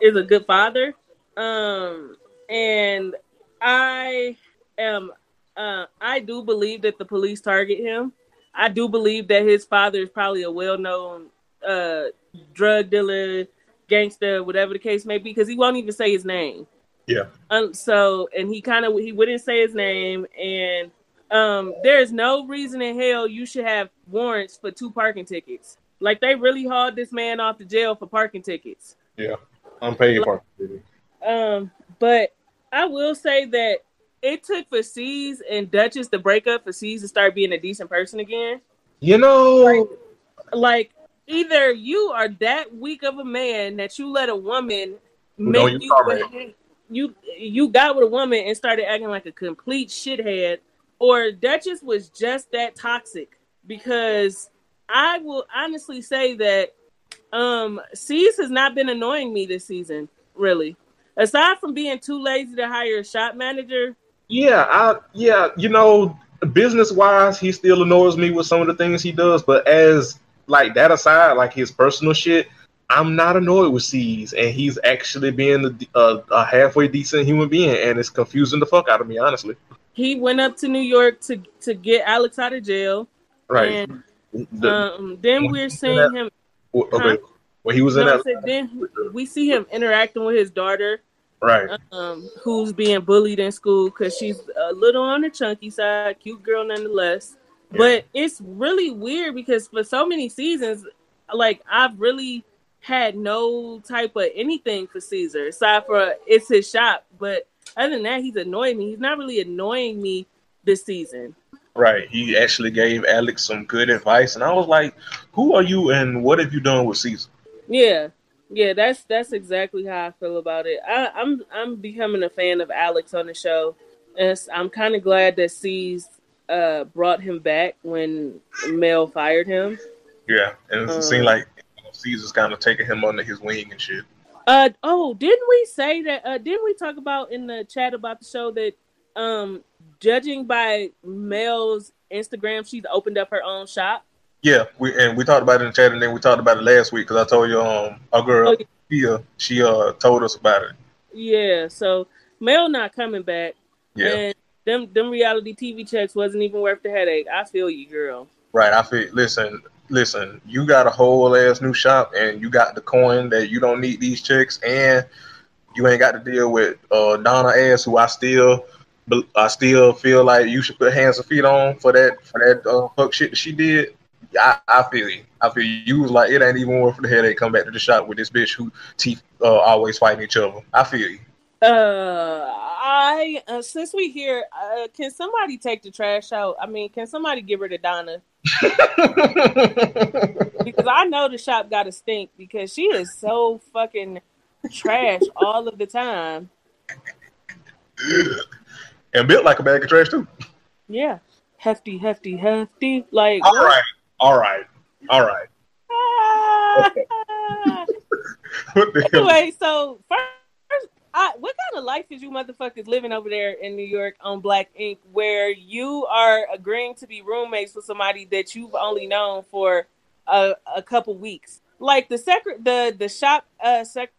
is a good father. Um, and I am uh, I do believe that the police target him. I do believe that his father is probably a well-known uh, drug dealer, gangster, whatever the case may be, because he won't even say his name. Yeah. Um. So, and he kind of he wouldn't say his name, and um, there's no reason in hell you should have warrants for two parking tickets. Like they really hauled this man off the jail for parking tickets. Yeah, unpaid like, parking tickets. Um, but I will say that it took for C's and Duchess to break up for C's to start being a decent person again. You know, like, like either you are that weak of a man that you let a woman make you, you you got with a woman and started acting like a complete shithead, or Duchess was just that toxic. Because I will honestly say that um C's has not been annoying me this season, really. Aside from being too lazy to hire a shop manager, yeah, I yeah, you know, business wise, he still annoys me with some of the things he does. But as like that aside, like his personal shit, I'm not annoyed with C's, and he's actually being a, a, a, halfway decent human being, and it's confusing the fuck out of me, honestly. He went up to New York to to get Alex out of jail, right? And, the, um, then we're seeing him. Okay, huh? when he was in that, then we see him interacting with his daughter right? Um, who's being bullied in school because she's a little on the chunky side, cute girl nonetheless. Yeah. But it's really weird because for so many seasons, like I've really had no type of anything for Ceaser aside for it's his shop. But other than that, he's annoying me. He's not really annoying me this season. Right. He actually gave Alex some good advice, and I was like, "Who are you, and what have you done with Ceaser?" Yeah, yeah, that's that's exactly how I feel about it. I, I'm I'm becoming a fan of Alex on the show, and I'm kind of glad that C's uh, brought him back when Mel fired him. Yeah, and it um, seemed like Ceaser's kind of taking him under his wing and shit. Uh oh, didn't we say that? Uh, didn't we talk about in the chat about the show that, um, judging by Mel's Instagram, she's opened up her own shop. Yeah, we and we talked about it in the chat, and then we talked about it last week because I told you, um, our girl, oh, yeah. she uh told us about it. Yeah, so Mel not coming back. Yeah, and them them reality TV checks wasn't even worth the headache. I feel you, girl. Right, I feel. Listen, listen. You got a whole ass new shop, and you got the coin that you don't need these checks, and you ain't got to deal with uh Donna ass, who I still. I still feel like you should put hands and feet on for that for that uh, fuck shit that she did. I, I feel you. I feel you. you was like it ain't even worth the headache. Come back to the shop with this bitch who teeth uh, always fighting each other. I feel you. Uh, I uh, since we here, uh, can somebody take the trash out? I mean, can somebody give her to Donna? because I know the shop got to stink because she is so fucking trash all of the time. and built like a bag of trash too. Yeah, hefty, hefty, hefty. Like all right, all right. All right. anyway, so first, I, what kind of life is you motherfuckers living over there in New York on Black Ink, where you are agreeing to be roommates with somebody that you've only known for a, a couple weeks? Like the secret, the the shop uh sec-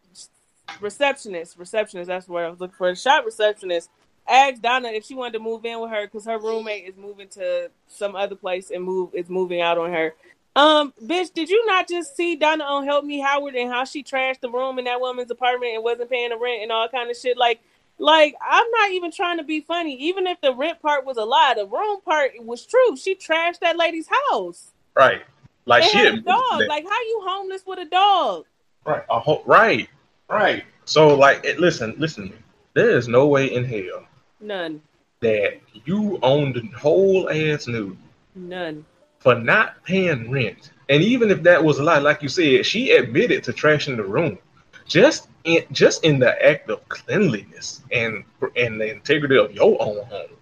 receptionist, receptionist. That's where I was looking for. The shop receptionist asked Donna if she wanted to move in with her because her roommate is moving to some other place and move is moving out on her. Um, bitch, did you not just see Donna on Help Me Howard and how she trashed the room in that woman's apartment and wasn't paying the rent and all kind of shit? Like, like I'm not even trying to be funny. Even if the rent part was a lie, the room part was true. She trashed that lady's house. Right. Like she had a dog. Like how you homeless with a dog? Right. A ho- right. Right. So like, listen, listen. There is no way in hell None. That you own the whole ass nude. None. For not paying rent. And even if that was a lie, like you said, she admitted to trashing the room. just in just in the act of cleanliness and and the integrity of your own home,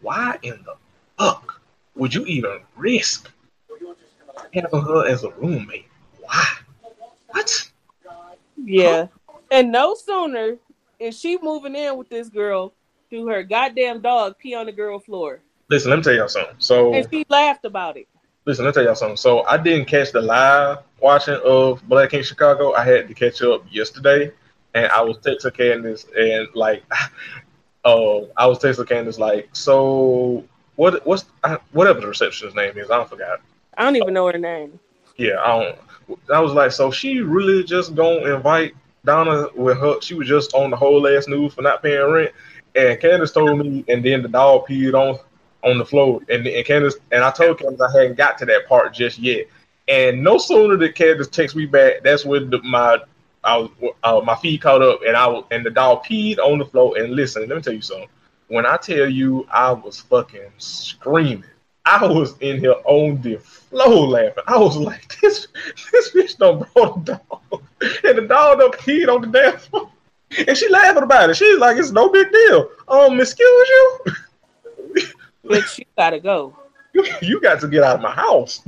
why in the fuck would you even risk having her as a roommate? Why? What? Yeah. And no sooner is she moving in with this girl do her goddamn dog pee on the girl floor. Listen, let me tell y'all something. So And she laughed about it. listen, let me tell y'all something. So I didn't catch the live watching of Black Ink Chicago. I had to catch up yesterday, and I was texting Candace and like, uh, I was texting Candace like, so what? What's I, whatever the receptionist's name is? I don't forgot. I don't even know her name. Yeah, I don't. I was like, so she really just gonna invite Donna with her? She was just on the whole ass news for not paying rent, and Candace told me, and then the dog peed on on the floor, and, and Candace and I told Candace I hadn't got to that part just yet, and no sooner did Candace text me back, that's when the, my I was uh, my feed caught up, and I was, and the dog peed on the floor. And listen, let me tell you something. When I tell you I was fucking screaming, I was in here on the floor laughing. I was like, this this bitch done brought a dog, and the dog done peed on the damn floor. And she laughing about it. She's like, it's no big deal. Um, excuse you. but you gotta go. you, you got to get out of my house.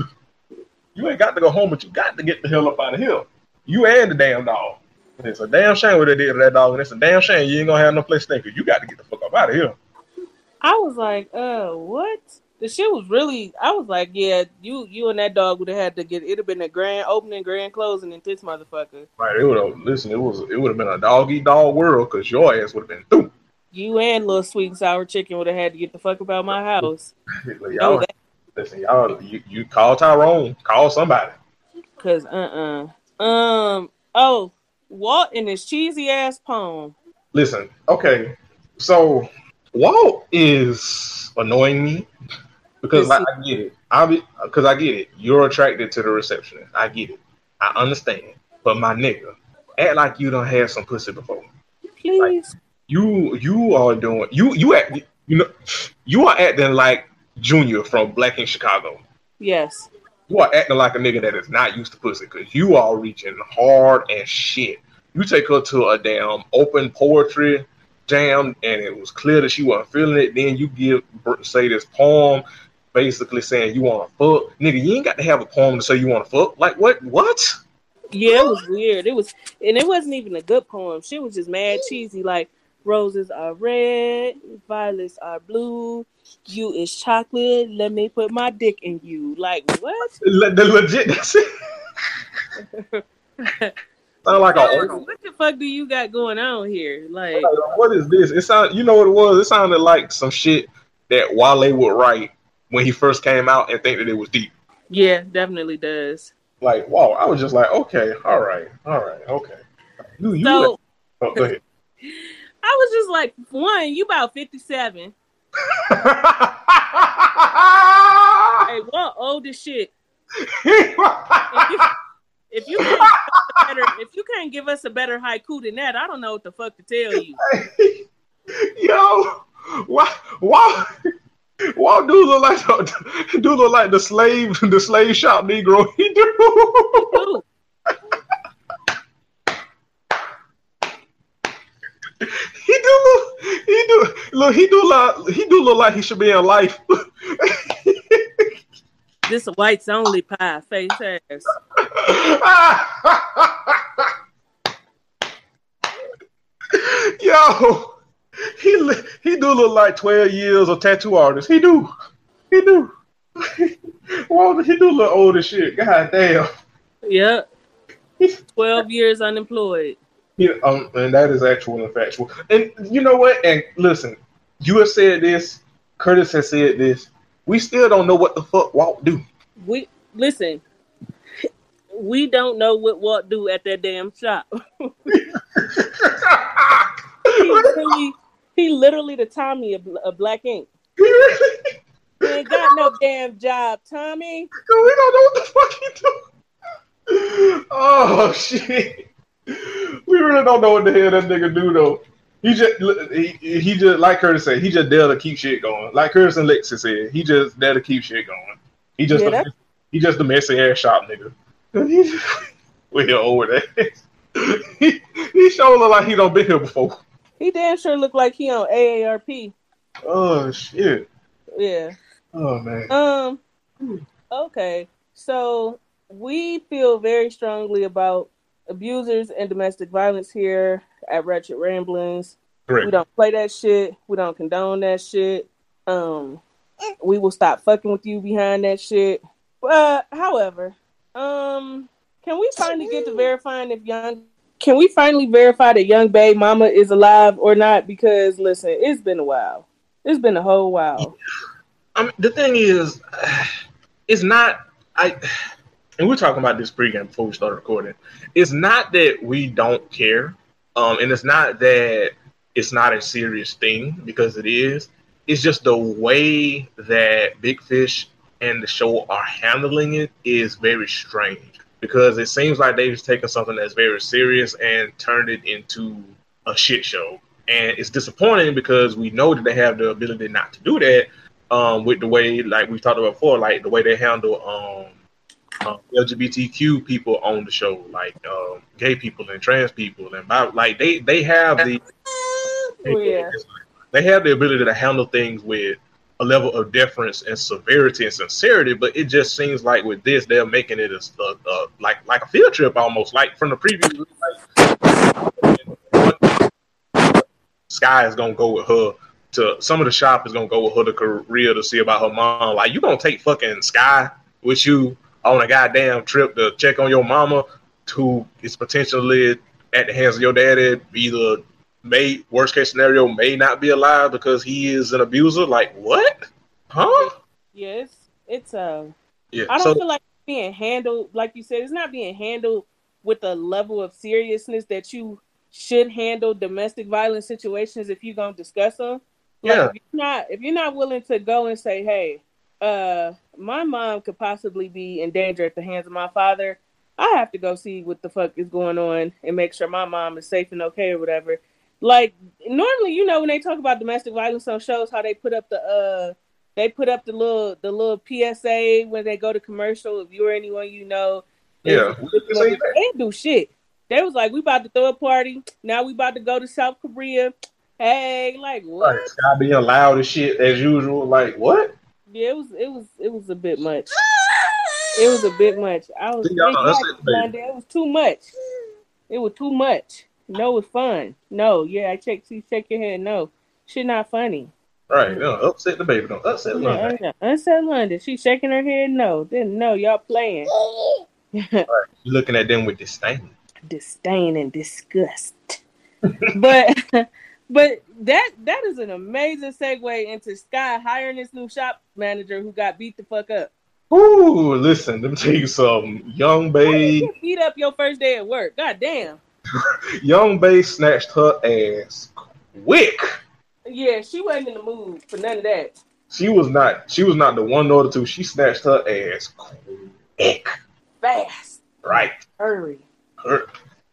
You ain't got to go home, but you got to get the hell up out of here. You and the damn dog. And it's a damn shame what they did to that dog, and it's a damn shame you ain't gonna have no place to stay because you got to get the fuck up out of here. I was like, uh, what? The shit was really. I was like, yeah, you, you and that dog would have had to get. It'd have been a grand opening, grand closing, and this motherfucker. Right? It would have listen. It was it would have been a dog eat dog world because your ass would have been through. You and little sweet and sour chicken would have had to get the fuck about my house. Y'all, listen, y'all, you, you call Tyrone, call somebody. cause uh uh um oh Walt in his cheesy ass poem. Listen, okay, so Walt is annoying me because like, I get it. I be because I get it. You're attracted to the receptionist. I get it. I understand. But my nigga, act like you don't have some pussy before. Please. You you are doing you you act you know you are acting like Junior from Black Ink Chicago. Yes. You are acting like a nigga that is not used to pussy because you are reaching hard and shit. You take her to a damn open poetry jam and it was clear that she wasn't feeling it. Then you give say this poem basically saying you want to fuck. Nigga, you ain't got to have a poem to say you want to fuck. Like what? What? Yeah, it was weird. It was, and it wasn't even a good poem. She was just mad cheesy. Like roses are red, violets are blue. You is chocolate. Let me put my dick in you. Like what? Le- the legit. Sound like a what the fuck do you got going on here? Like, what is this? It sound you know what it was? It sounded like some shit that Wale would write when he first came out and think that it was deep. yeah, definitely does. Like, wow, I was just like, okay, all right, all right, okay. You, you So oh, go ahead. I was just like, one, you about fifty seven. Hey, what old as shit? If you can't give us a better, if you can't give us a better haiku than that, I don't know what the fuck to tell you. Yo, why, why, why do look like the, do look like the slave, the slave shop Negro? He do. He do look, he do look, he do look, he do look like he should be in life. this a whites only pie face ass. Yo, he he do look like twelve years of tattoo artist. He do, he do. well, he do look old as shit. God damn. Yep. Twelve years unemployed. Yeah, um, and that is actual and factual. And you know what? And listen, you have said this. Curtis has said this. We still don't know what the fuck Walt do. We listen. We don't know what Walt do at that damn shop. he literally, he literally the Tommy of, of Black Ink. He really- ain't got no damn job, Tommy. we don't know what the fuck he do. Oh shit. We really don't know what the hell that nigga do though. He just he, he just like Curtis said, he just there to keep shit going. Like Curtis and Lexi said, he just there to keep shit going. He just Yeah, the, that's- he just the messy ass shop nigga. We're over that. he, he sure look like he don't been here before. He damn sure look like he on AARP. Oh shit. Yeah. Oh man. Um. Okay. So we feel very strongly about abusers and domestic violence here at Ratchet Ramblings. Great. We don't play that shit. We don't condone that shit. Um, we will stop fucking with you behind that shit. But however, um, can we finally get to verifying if young? Can we finally verify that young Bay mama is alive or not? Because listen, it's been a while. It's been a whole while. I mean, the thing is, it's not. I and we are talking about this pregame before we started recording. It's not that we don't care, um, and it's not that it's not a serious thing because it is. It's just the way that Big Fish and the show are handling it is very strange because it seems like they've taken something that's very serious and turned it into a shit show. And it's disappointing because we know that they have the ability not to do that um, with the way, like we talked about before, like the way they handle um, um, LGBTQ people on the show, like um, gay people and trans people, and like they they have the Oh, yeah. they have the ability to handle things with a level of deference and severity and sincerity, but it just seems like with this, they're making it as like like a field trip almost, like from the preview. Like, Sky is gonna go with her to some of the shop is gonna go with her to Korea to see about her mom. Like you gonna take fucking Sky with you on a goddamn trip to check on your mama, who is potentially at the hands of your daddy, either may worst case scenario may not be alive because he is an abuser. Like what? Huh? Yes, it's uh Yeah. I don't So feel like being handled like you said. It's not being handled with the level of seriousness that you should handle domestic violence situations if you're gonna discuss them. Like, Yeah. If you're not if you're not willing to go and say, "Hey, uh, my mom could possibly be in danger at the hands of my father," I have to go see what the fuck is going on and make sure my mom is safe and okay or whatever. Like normally, you know, when they talk about domestic violence on shows, how they put up the uh they put up the little the little PSA when they go to commercial. If you're anyone you know, they- Yeah, we can say they do shit. They was like, we about to throw a party. Now we about to go to South Korea. Hey, like what? Like, Sky being loud as shit as usual. Like what? Yeah, it was it was it was a bit much. It was a bit much. I was See, y'all know, that's it, it, baby. London. it was too much. It was too much. No, it's fun. No, yeah, I check. See, shake your head. No, shit, not funny. Right? No, upset the baby. Don't upset Yeah, London. Know. London. She shaking her head. No, then no, y'all playing. You're looking at them with disdain. Disdain and disgust. but but that that is an amazing segue into Sky hiring this new shop manager who got beat the fuck up. Ooh, listen, let me tell you something. Young Bae, You beat up your first day at work. God damn. Young Bae snatched her ass quick. Yeah, she wasn't in the mood for none of that. She was not. She was not the one nor the two. She snatched her ass quick. Fast. Right. Hurry. Her.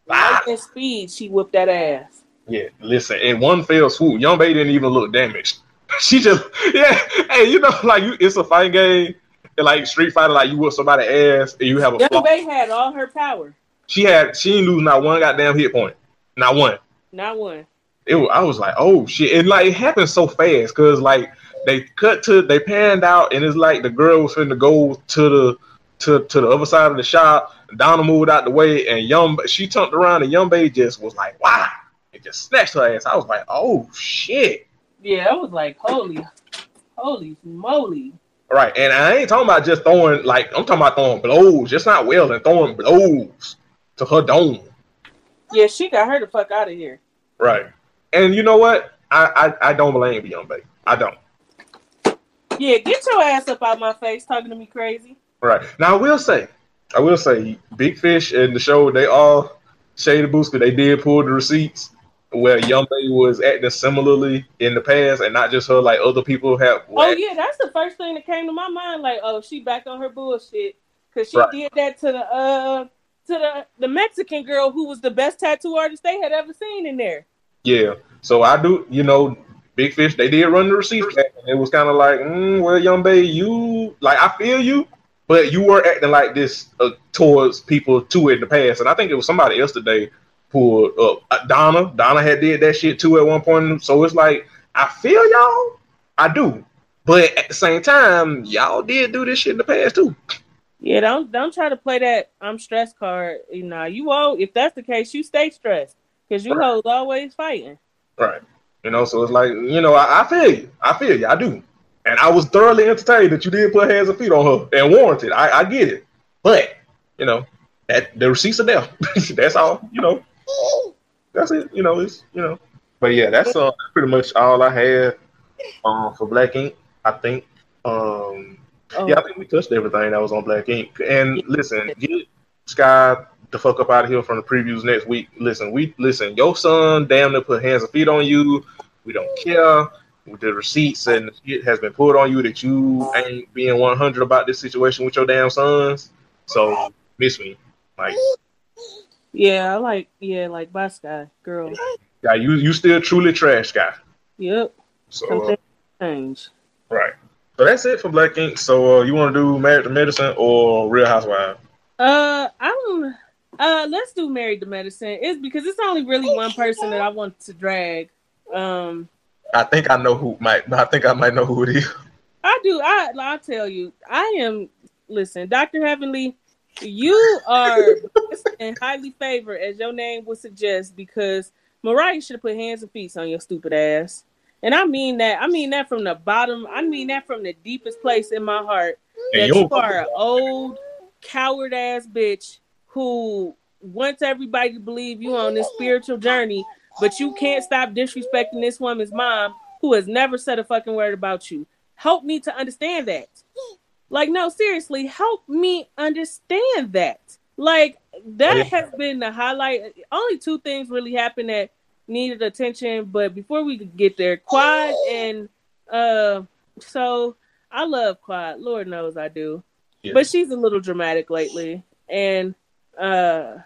Ah. Lightning speed, she whooped that ass. Yeah. Listen, in one fell swoop, Young Bae didn't even look damaged. She just, yeah. Hey, you know, like you, it's a fighting game. And like Street Fighter, like you whoop somebody ass and you have a Young. Bay had all her power. She had, she didn't lose not one goddamn hit point, not one. Not one. it I was like, oh shit, and like it happened so fast because like they cut to they panned out and it's like the girl was finna go to the to to the other side of the shop. Donna moved out the way and Young she turned around and Young Bae just was like, wow, and just snatched her ass. I was like, oh shit. Yeah, I was like, holy, holy moly. Right, and I ain't talking about just throwing like I'm talking about throwing blows, just not well and throwing blows to her dome. Yeah, she got her the fuck out of here. Right, and you know what? I I, I don't blame Young Bae. I don't. Yeah, get your ass up out my face talking to me crazy. Right. Now I will say, I will say, Big Fish and the show they all shade the boost because they did pull the receipts where Young Bae was acting similarly in the past and not just her like other people have. Oh yeah, that's the first thing that came to my mind. Like, oh, she back on her bullshit because she Right. did that to the uh to the the Mexican girl who was the best tattoo artist they had ever seen in there. Yeah. So I do, you know, Big Fish they did run the receipts and it was kind of like, mm, well, Young Bae, you like I feel you. But you were acting like this uh, towards people too in the past, and I think it was somebody else today pulled up. Uh, Donna, Donna had did that shit too at one point. So it's like I feel y'all, I do, but at the same time, y'all did do this shit in the past too. Yeah, don't don't try to play that I'm stressed card. You know, you all if that's the case, you stay stressed because you right. hoes always fighting. Right. You know, so it's like you know, I, I feel you, I feel you, I do, and I was thoroughly entertained that you did put hands and feet on her and warranted. I, I get it, but you know, that the receipts are there. that's all. You know, that's it. You know, it's you know, but yeah, that's uh, pretty much all I had um, for Black Ink. I think. Um, Oh. Yeah, I think we touched everything that was on Black Ink. And listen, get Sky the fuck up out of here from the previews next week. Listen, we listen. Your son damn near put hands and feet on you. We don't care. The receipts and it has been put on you that you ain't being one hundred about this situation with your damn sons. So miss me, like. Yeah, I like yeah, like bye Sky girl. Yeah, you you still truly trash guy. Yep. So uh, change. Right. So that's it for Black Ink. So uh, you want to do Married to Medicine or Real Housewives? Uh, I'm. Uh, let's do Married to Medicine. It's because it's only really one person that I want to drag. Um, I think I know who might. I think I might know who it is. I do. I I'll tell you. I am. Listen, Doctor Heavenly, you are in highly favored, as your name would suggest, because Mariah should have put hands and feet on your stupid ass. And I mean that. I mean that from the bottom. I mean that from the deepest place in my heart. That you are an old coward ass bitch who wants everybody to believe you on this spiritual journey, but you can't stop disrespecting this woman's mom who has never said a fucking word about you. Help me to understand that. Like, no, seriously, help me understand that. Like, that oh, has been the highlight. Only two things really happened that needed attention. But before we could get there, Quad and uh, so I love Quad. Lord knows I do. Yeah. But she's a little dramatic lately, and uh,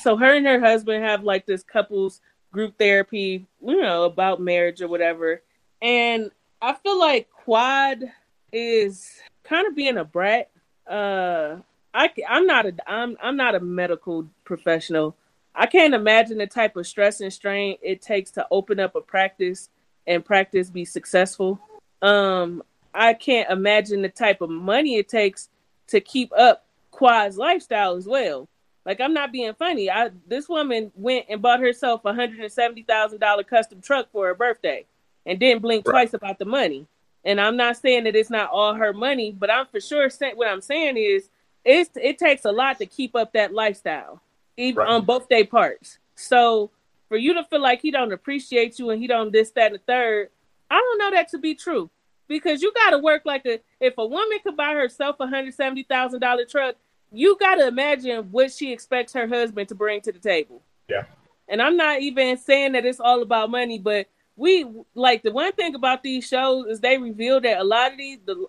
so her and her husband have like this couples group therapy, you know, about marriage or whatever. And I feel like Quad is kind of being a brat. Uh, I I'm not a I'm I'm not a medical professional, I can't imagine the type of stress and strain it takes to open up a practice and practice be successful. Um, I can't imagine the type of money it takes to keep up Quad's lifestyle as well. Like I'm not being funny. I this woman went and bought herself a hundred and seventy thousand dollar custom truck for her birthday and didn't blink right. twice about the money. And I'm not saying that it's not all her money, but I'm for sure saying what I'm saying is it's it takes a lot to keep up that lifestyle even right. on both day parts. So for you to feel like he don't appreciate you and he don't this, that, and the third, I don't know that to be true. Because you gotta work like a if a woman could buy herself a hundred seventy thousand dollar truck, you gotta imagine what she expects her husband to bring to the table. Yeah. And I'm not even saying that it's all about money, but we like the one thing about these shows is they reveal that a lot of these the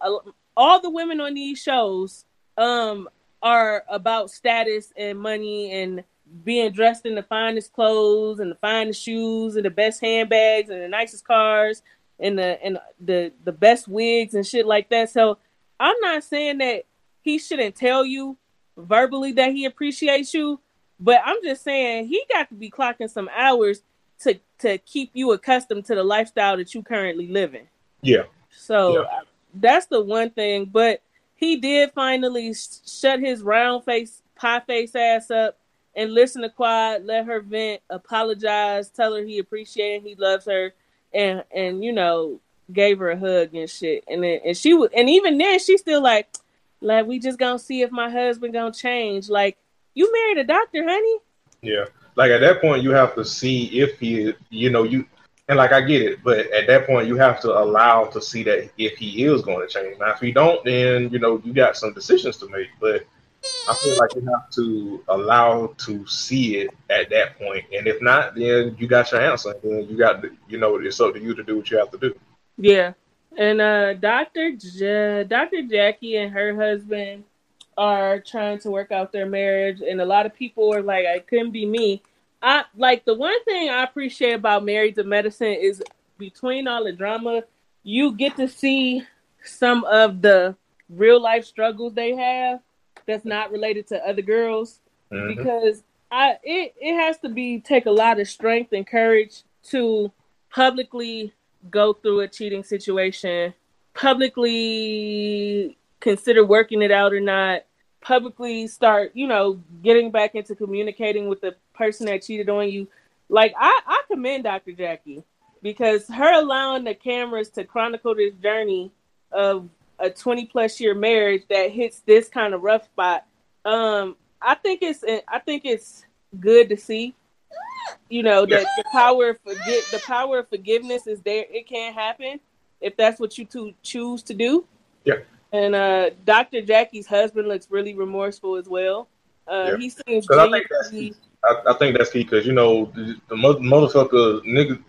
all the women on these shows um are about status and money and being dressed in the finest clothes and the finest shoes and the best handbags and the nicest cars and the and the the best wigs and shit like that. So I'm not saying that he shouldn't tell you verbally that he appreciates you, but I'm just saying he got to be clocking some hours to to keep you accustomed to the lifestyle that you currently live in. Yeah. So yeah. that's the one thing, but he did finally shut his round face, pie face ass up and listen to Quad, let her vent, apologize, tell her he appreciated, he loves her, and and you know gave her a hug and shit. And then and she was, and even then she's still like, like we just gonna see if my husband gonna change. Like you married a doctor, honey. Yeah, like at that point you have to see if he, you know, you and like I get it, but at that point you have to allow to see that if he is going to change. Now, if he don't, then you know you got some decisions to make. But I feel like you have to allow to see it at that point, and if not, then you got your answer. Then you got, you know, it's up to you to do what you have to do. Yeah, and uh, Doctor Doctor Jackie and her husband are trying to work out their marriage, and a lot of people are like, "I couldn't be me." I like the one thing I appreciate about Married to Medicine is between all the drama, you get to see some of the real life struggles they have that's not related to other girls. Mm-hmm. Because I it it has to be take a lot of strength and courage to publicly go through a cheating situation, publicly consider working it out or not, publicly start, you know, getting back into communicating with the person that cheated on you. Like I, I commend Dr. Jackie because her allowing the cameras to chronicle this journey of a 20 plus year marriage that hits this kind of rough spot. Um, I think it's I think it's good to see. You know that the power of forget the power of forgiveness is there. It can happen if that's what you two choose to do. Yeah. And uh, Dr. Jackie's husband looks really remorseful as well. Uh, Yeah. He seems I think that's genuinely- I, I think that's key because you know the, the motherfucker nigga,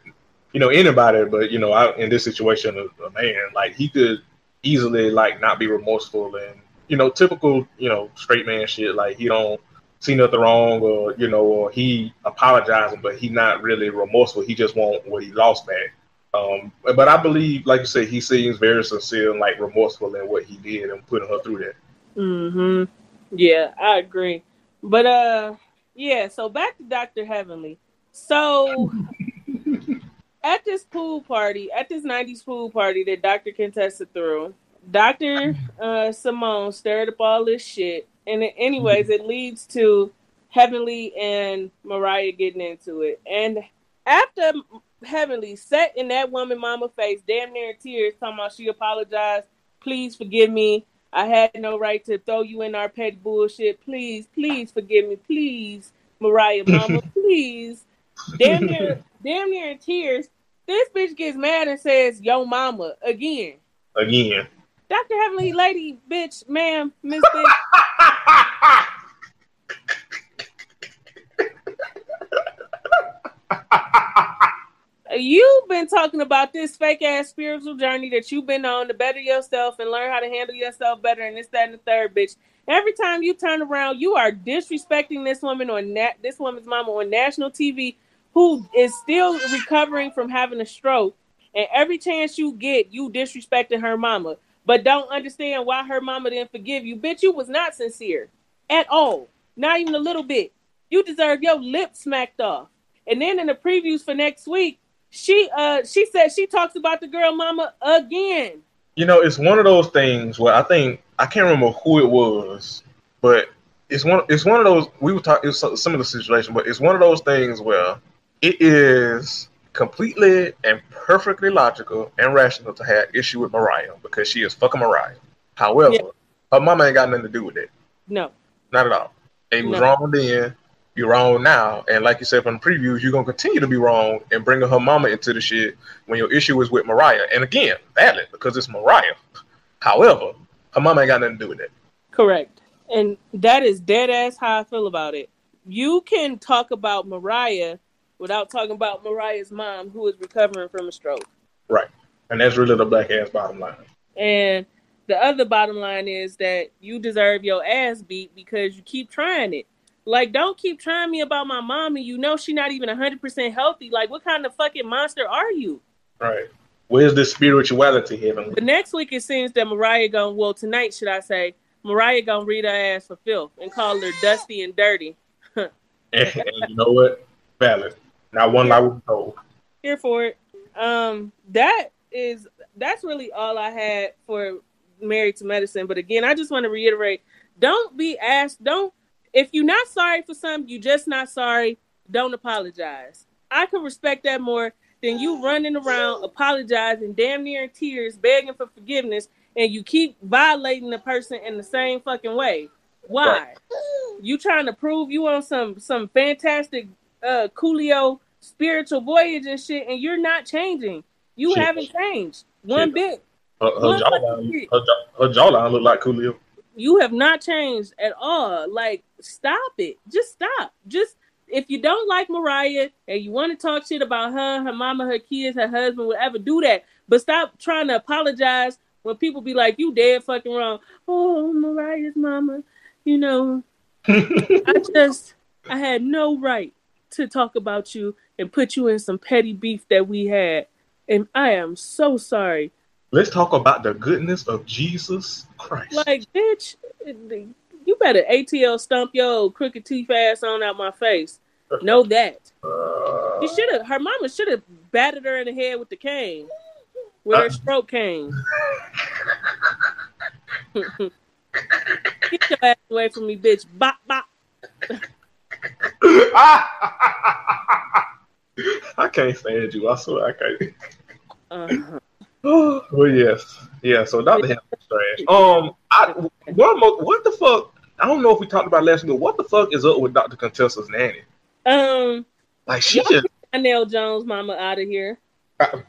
you know anybody, but you know I, in this situation, a, a man like he could easily like not be remorseful and you know typical you know straight man shit like he don't see nothing wrong or you know or he apologizing but he not really remorseful. He just want what he lost back. Um, but I believe, like you said, he seems very sincere and like remorseful in what he did and putting her through that. hmm Yeah, I agree. But uh yeah, so back to Dr. Heavenly. So at this pool party, at this 90s pool party that Dr. Contessa threw, Dr. Uh, Simone stirred up all this shit. And it, anyways, it leads to Heavenly and Mariah getting into it. And after Heavenly sat in that woman mama face, damn near in tears, talking about she apologized, please forgive me. I had no right to throw you in our petty bullshit. Please, please forgive me. Please, Mariah Mama, please. Damn near, damn near in tears. This bitch gets mad and says, Yo mama, again. Again, Dr. Heavenly Lady, bitch, ma'am, Miss Bitch. You've been talking about this fake ass spiritual journey that you've been on to better yourself and learn how to handle yourself better, and this, that, and the third, bitch. Every time you turn around, you are disrespecting this woman on nat- this woman's mama on national TV, who is still recovering from having a stroke. And every chance you get, you disrespecting her mama, but don't understand why her mama didn't forgive you, bitch. You was not sincere at all, not even a little bit. You deserve your lip smacked off. And then in the previews for next week, she uh she said she talks about the girl mama again. You know, it's one of those things where I think I can't remember who it was, but it's one. It's one of those. We were talking some of the situation, but it's one of those things where it is completely and perfectly logical and rational to have issue with Mariah because she is fucking Mariah. However, Yeah. her mama ain't got nothing to do with it. No. Not at all. And you was No. wrong then. You're wrong now. And like you said from the previews, you're gonna continue to be wrong and bringing her mama into the shit when your issue is with Mariah. And again, valid because it's Mariah. However, her mama ain't got nothing to do with it. Correct. And that is dead ass how I feel about it. You can talk about Mariah without talking about Mariah's mom who is recovering from a stroke. Right. And that's really the black ass bottom line. And the other bottom line is that you deserve your ass beat because you keep trying it. Like, don't keep trying me about my mom and you know she's not even 100% healthy. Like, what kind of fucking monster are you? Right. Where's the spirituality here? The next week it seems that Mariah gonna well tonight should I say Mariah gonna read her ass for filth and call her dusty and dirty. and, and you know what? Valid. Not one lie was told. Here for it. Um, that is that's really all I had for Married to Medicine. But again, I just want to reiterate: don't be asked. Don't if you're not sorry for something, you just not sorry. Don't apologize. I can respect that more than you running around apologizing, damn near in tears, begging for forgiveness, and you keep violating the person in the same fucking way. Why? Right. You trying to prove you on some some fantastic uh Coolio spiritual voyage and shit, and you're not changing. You Shit. haven't changed one Shit. bit. Her, her One jawline, her, her jawline look like Coolio. You have not changed at all. Like, stop it. Just stop. Just if you don't like Mariah and you want to talk shit about her, her mama, her kids, her husband, whatever, do that. But stop trying to apologize when people be like, "You dead fucking wrong." Oh, Mariah's mama, you know, I just I had no right to talk about you and put you in some petty beef that we had. And I am so sorry. Let's talk about the goodness of Jesus Christ. Like, bitch, you better ATL stump your crooked teeth ass on out my face. Know that. Uh, She should have. Her mama should have battered her in the head with the cane, with her Uh. stroke cane. Get your ass away from me, bitch! Bop bop. I can't stand you. I swear I can't. Uh-huh. Well, yes, yeah. So Dr. Hamilton's trash. Um, I more. What the fuck? I don't know if we talked about last week. but What the fuck is up with Dr. Contessa's nanny? Um, Like she just Nell Jones, mama, out of here. Uh.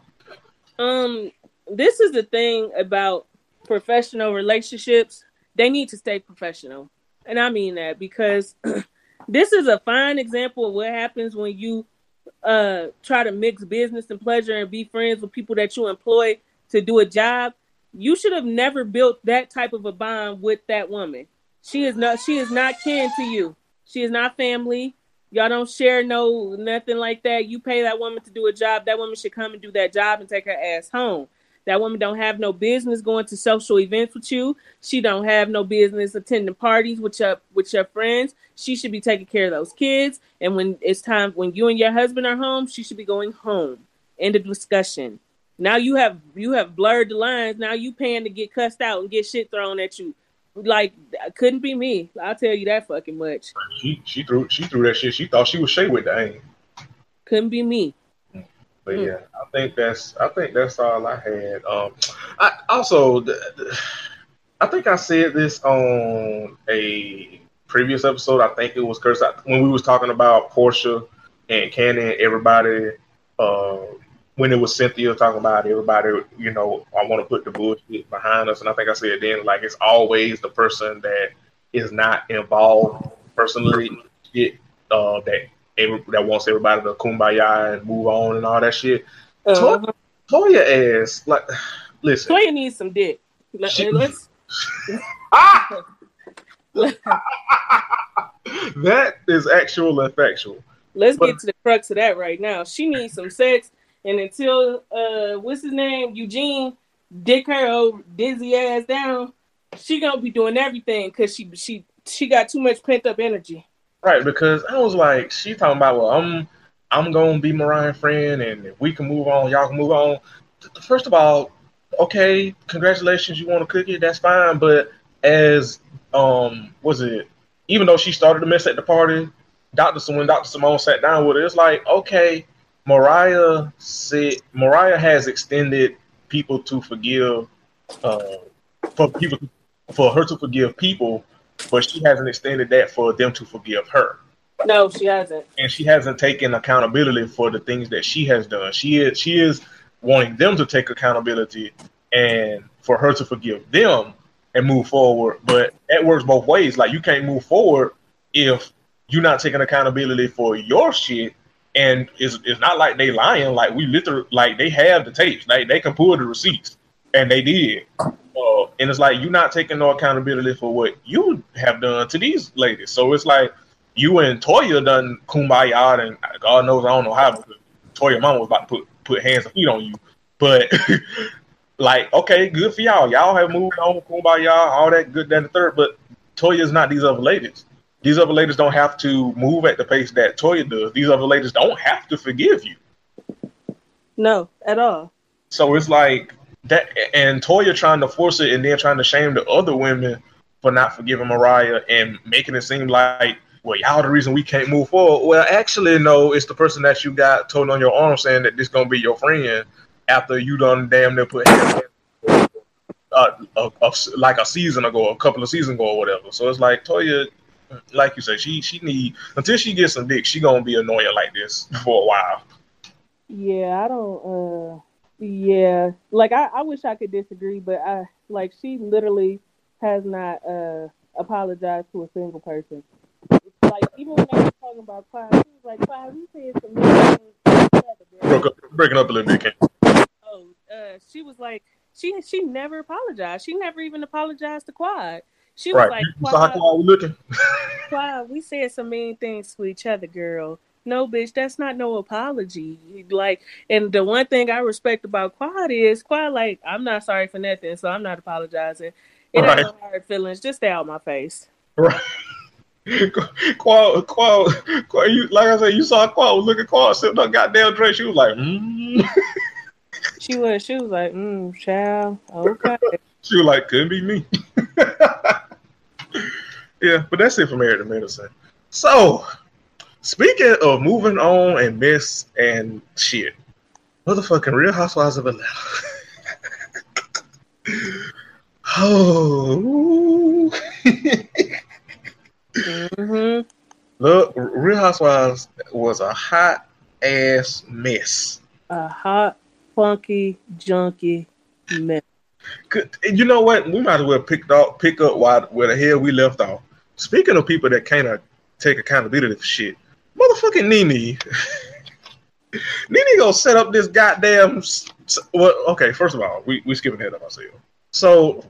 Um, this is the thing about professional relationships. They need to stay professional, and I mean that because this is a fine example of what happens when you uh try to mix business and pleasure and be friends with people that you employ to do a job. You should have never built that type of a bond with that woman. She is not. She is not kin to you. She is not family. Y'all don't share no nothing like that. You pay that woman to do a job. That woman should come and do that job and take her ass home. That woman don't have no business going to social events with you. She don't have no business attending parties with your with your friends. She should be taking care of those kids. And when it's time when you and your husband are home, she should be going home. End of discussion. Now you have you have blurred the lines. Now you paying to get cussed out and get shit thrown at you. Like couldn't be me. I'll tell you that fucking much. she she threw she threw that shit. She thought she was Shay with the aim. Couldn't be me. But Mm. yeah, I think that's I think that's all I had. Um, I also I think I said this on a previous episode. I think it was Curse when we was talking about Porsha and Cannon. Everybody, uh, when it was Cynthia talking about everybody, you know, I want to put the bullshit behind us. And I think I said then like it's always the person that is not involved personally shit uh, that every, that wants everybody to kumbaya and move on and all that shit. Uh-huh. Toya ass, like, listen. Toya needs some dick. Let, She- us Ah! that is actual and factual. let's But- get to the crux of that right now. She needs some sex, and until uh, what's his name, Eugene, dick her old dizzy ass down, she gonna be doing everything because she she she got too much pent up energy. Right, because I was like, she talking about, well, I'm I'm gonna be Mariah's friend, and if we can move on, y'all can move on. First of all, okay, congratulations, you want a cookie, that's fine. But as um, was it? Even though she started to mess at the party, Doctor when Doctor Simone sat down with her, it's like, okay, Mariah said Mariah has extended people to forgive, uh, for people for her to forgive people, but she hasn't extended that for them to forgive her No, she hasn't. and she hasn't taken accountability for the things that she has done. She is she is wanting them to take accountability and for her to forgive them and move forward. But that works both ways. Like you can't move forward if you're not taking accountability for your shit. And it's, it's not like they lying. Like we literally like they have the tapes. Like they can pull the receipts, and they did. Uh, and it's like you're not taking no accountability for what you have done to these ladies. So it's like you and Toya done kumbaya and God knows I don't know how Toya mama was about to put put hands and feet on you. But like, okay, good for y'all. Y'all have moved on, kumbaya, all that good, that, and the third. But Toya's not these other ladies. These other ladies don't have to move at the pace that Toya does. These other ladies don't have to forgive you. No, at all. So it's like that, and Toya trying to force it, and then trying to shame the other women for not forgiving Mariah and making it seem like, well, y'all the reason we can't move forward. Well, actually, no, it's the person that you got told on your arm saying that this gonna be your friend after you done damn near put uh, a, a, like a season ago, a couple of seasons ago, or whatever. So it's like Toya, like you said, she she need until she gets some dick, she gonna be annoying like this for a while. Yeah, I don't. uh Yeah, like I, I wish I could disagree, but I like she literally has not uh apologized to a single person. Like even when I was talking about Clive, she was like, "Clive, you said some mean things." Broke up, breaking up a little bit. Oh, uh, she was like, she she never apologized. She never even apologized to Quad. She was Right. like, you Quad, Claude was looking. Quad, we said some mean things to each other, girl. No, bitch, that's not no apology. Like, and the one thing I respect about Quad is Quad, like, I'm not sorry for nothing, so I'm not apologizing. It Right. ain't no hard feelings. Just stay out my face. Right. Qual, Qual, Qual, you like I said, you saw Qual look at Qual sitting on goddamn dress. She was like, mm. She was. She was like, mm, child. Okay. she was like, couldn't be me. yeah, but that's it for Married to Medicine. So, speaking of moving on and mess and shit, motherfucking Real Housewives of Atlanta. oh. mm-hmm. Look, Real Housewives was a hot ass mess. A hot, funky, junky mess. You know what? We might as well pick up pick up why, where the hell we left off. Speaking of people that kind of take accountability for shit, motherfucking Nene. Nene gonna set up this goddamn. Well, okay. First of all, we we skipping ahead of ourselves. So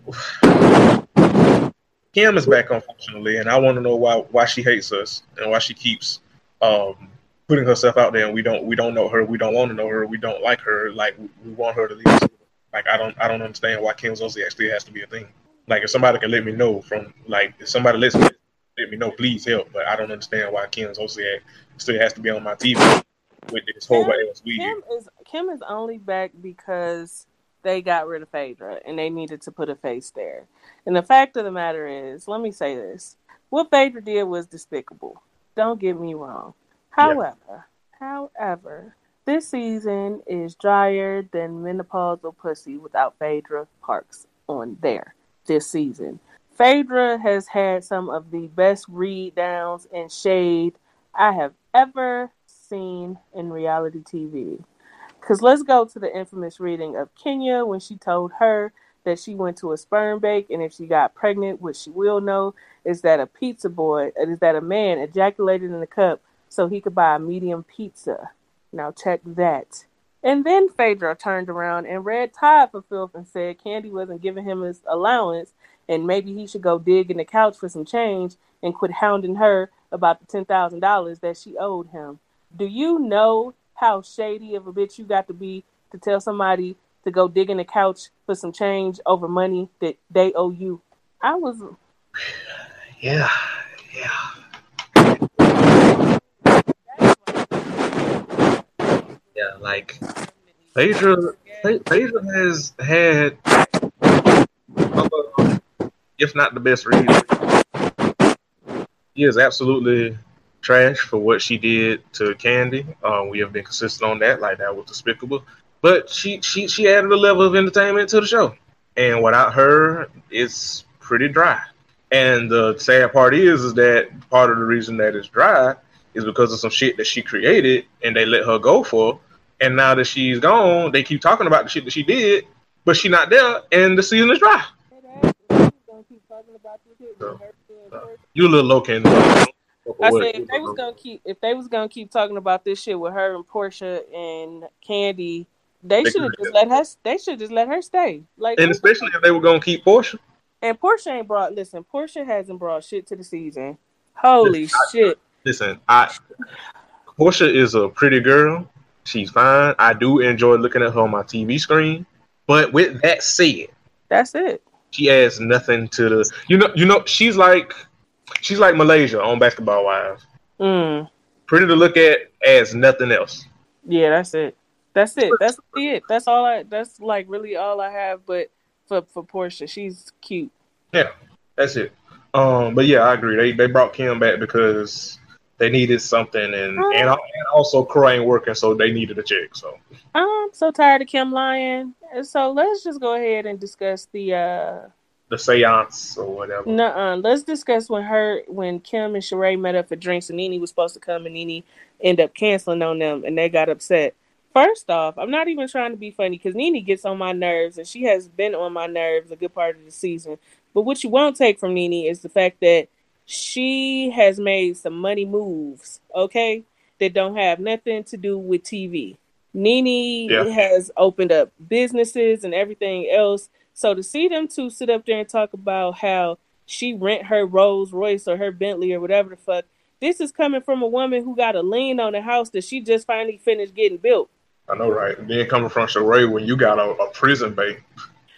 Kim is back, unfortunately, and I want to know why why she hates us and why she keeps um, putting herself out there. And we don't we don't know her. We don't want to know her. We don't like her. Like we, we want her to leave. Like I don't I don't understand why Kim Zolciak actually has to be a thing. Like if somebody can let me know from like if somebody lets me let me know, please help. But I don't understand why Kim Zolciak still has to be on my TV with this whole Kim, Kim is Kim is only back because they got rid of Phaedra and they needed to put a face there. And the fact of the matter is, let me say this: what Phaedra did was despicable. Don't get me wrong. However, yeah. however, this season is drier than menopausal pussy without Phaedra Parks on there this season. Phaedra has had some of the best read downs and shade I have ever seen in reality TV. Because let's go to the infamous reading of Kenya when she told her that she went to a sperm bank and if she got pregnant, what she will know is that a pizza boy, uh, is that a man ejaculated in the cup so he could buy a medium pizza. Now check that. And then Phaedra turned around and read Tide for filth and said Kandi wasn't giving him his allowance and maybe he should go dig in the couch for some change and quit hounding her about the ten thousand dollars that she owed him. Do you know how shady of a bitch you got to be to tell somebody to go dig in the couch for some change over money that they owe you. I was Yeah, yeah. Yeah, like Phaedra Phaedra has had uh, if not the best reason. He is absolutely trash for what she did to Kandi. Um, we have been consistent on that. Like that was despicable. But she she she added a level of entertainment to the show, and without her, it's pretty dry. And the sad part is, is that part of the reason that it's dry is because of some shit that she created, and they let her go for. And now that she's gone, they keep talking about the shit that she did, but she's not there, and the season is dry. So, uh, you a little low, Candy. I said if they was gonna keep if they was gonna keep talking about this shit with her and Porsha and Kandi, they, they should have just let her. They should just let her stay. Like, and especially if they were gonna keep Porsha. And Porsha ain't brought. Listen, Porsha hasn't brought shit to the season. Holy listen, shit! I, listen, I Porsha is a pretty girl. She's fine. I do enjoy looking at her on my TV screen. But with that said, that's it. She adds nothing to the. You know. You know. She's like She's like Malaysia on Basketball Wives. Mm. Pretty to look at as nothing else. Yeah, that's it. That's it. That's it. That's all I. That's like really all I have. But for for Porsha, she's cute. Yeah, that's it. Um, but yeah, I agree. They they brought Kim back because they needed something, and um, and, and also Kroy ain't working, so they needed a check. So I'm so tired of Kim lying. So let's just go ahead and discuss the uh the seance or whatever. No, let's discuss when her when Kim and Sheree met up for drinks and Nene was supposed to come and Nene ended up canceling on them and they got upset. First off, I'm not even trying to be funny because Nene gets on my nerves and she has been on my nerves a good part of the season. But what you won't take from Nene is the fact that she has made some money moves, okay, that don't have nothing to do with TV. Nene yeah. has opened up businesses and everything else so to see them two sit up there and talk about how she rent her Rolls Royce or her Bentley or whatever the fuck, this is coming from a woman who got a lien on the house that she just finally finished getting built. I know, right? And then coming from Sheree when you got a, a prison bank.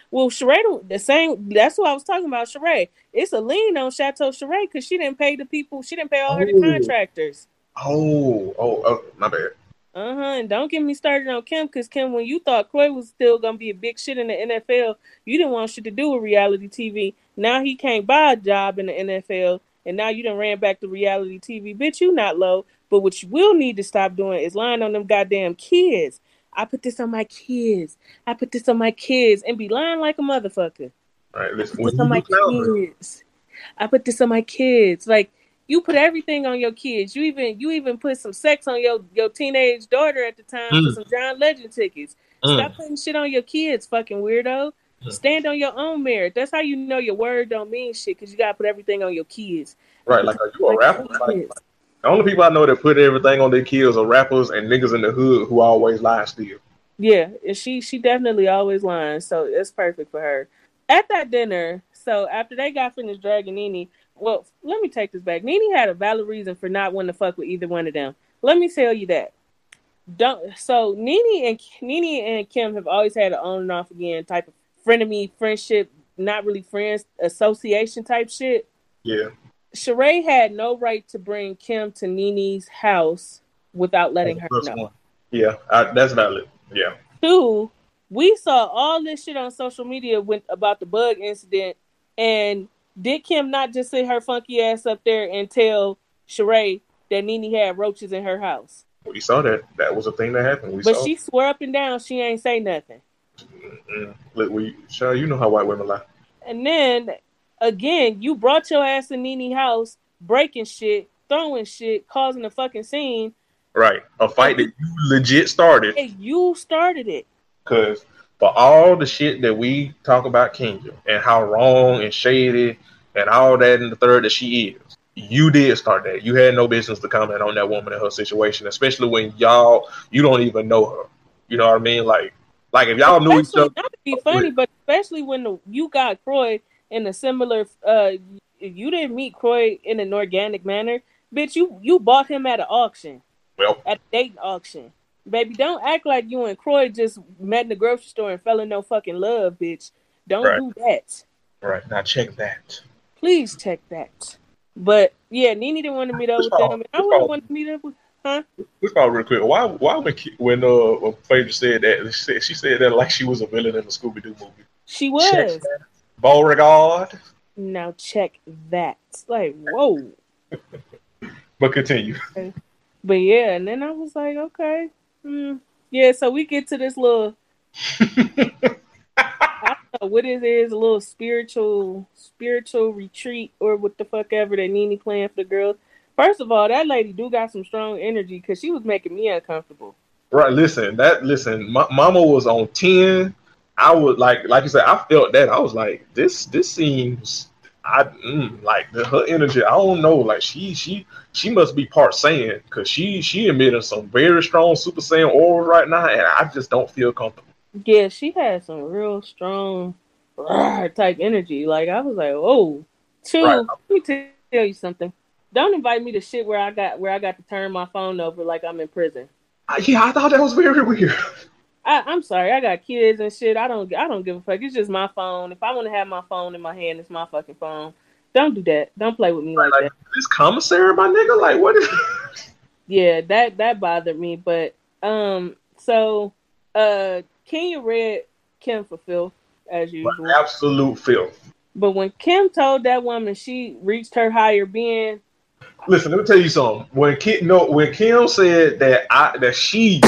Well, Sheree, the same. That's what I was talking about. Sheree, it's a lien on Chateau Sheree because she didn't pay the people. She didn't pay all oh. her contractors. Oh, oh, oh, my bad. Uh huh. And don't get me started on Kim because Kim, when you thought Kroy was still gonna be a big shit in the NFL, you didn't want shit to do with reality TV. Now he can't buy a job in the NFL, and now you done ran back to reality TV. Bitch, you not low. But what you will need to stop doing is lying on them goddamn kids. I put this on my kids. I put this on my kids, and be lying like a motherfucker. All right, listen. I put this on my kids. I put this on my kids. Like you put everything on your kids. You even you even put some sex on your your teenage daughter at the time mm. for some John Legend tickets. Mm. Stop putting shit on your kids, fucking weirdo. Mm. Stand on your own merit. That's how you know your word don't mean shit because you gotta put everything on your kids. Right, like are you a rapper? Like, like, the only people I know that put everything on their kids are rappers and niggas in the hood who always lie still. Yeah, and she she definitely always lying, so it's perfect for her. At that dinner, so after they got finished dragging Nene, well, let me take this back. Nene had a valid reason for not wanting to fuck with either one of them. Let me tell you that. Don't so Nene and Nene and Kim have always had an on and off again type of frenemy friendship, not really friends, association type shit. Yeah. Sheree had no right to bring Kim to Nene's house without letting her know. One. Yeah, I, that's valid. Yeah. Two, we saw all this shit on social media with, about the bug incident, and did Kim not just sit her funky ass up there and tell Sheree that Nini had roaches in her house? We saw that. That was a thing that happened. We but saw. she swore up and down she ain't say nothing. Look, we sure you know how white women lie. And then again, you brought your ass to Nene house, breaking shit, throwing shit, causing a fucking scene. Right, a fight that you legit started. Hey, you started it. Cause for all the shit that we talk about Kenya and how wrong and shady and all that in the third that she is, you did start that. You had no business to comment on that woman and her situation, especially when y'all you don't even know her. You know what I mean? Like, like if y'all knew each other. Not to be funny, but especially when the, you got Kroy in a similar. uh You didn't meet Kroy in an organic manner, bitch. You you bought him at an auction. Well, at a date auction. Baby, don't act like you and Kroy just met in the grocery store and fell in no fucking love, bitch. Don't right. do that. Right. Now check that. Please check that. But yeah, Nene didn't want to meet up with them. I wouldn't want to meet up with huh? Let's call real quick. Why why when when uh when Phaedra said that she said, she said that like she was a villain in the Scooby Doo movie. She was. Beauregard. Now check that. Like, whoa. but continue. But yeah, and then I was like, okay, Mm, yeah, so we get to this little I don't know what it is, a little spiritual spiritual retreat or what the fuck ever that Nene playing for the girls. First of all, that lady do got some strong energy because she was making me uncomfortable. Right, listen, that listen, my, Mama was on ten. I would like, like you said, I felt that. I was like, this, this seems I mm, like the, her energy. I don't know. Like she she she must be part Saiyan because she she emitting some very strong Super Saiyan aura right now, and I just don't feel comfortable. Yeah, she had some real strong type energy. Like I was like, oh, two. Right. Let me tell you something. Don't invite me to shit where I got where I got to turn my phone over like I'm in prison. Yeah, I thought that was very weird. I, am sorry, I got kids and shit. I don't I don't give a fuck. It's just my phone. If I want to have my phone in my hand, it's my fucking phone. Don't do that. Don't play with me like, like that. This commissary, my nigga. Like what is? yeah, that that bothered me. But um, so uh, Kenya read Kim for filth as usual. Absolute filth. But when Kim told that woman she reached her higher being, listen, let me tell you something. When Kim, no, when Kim said that I that she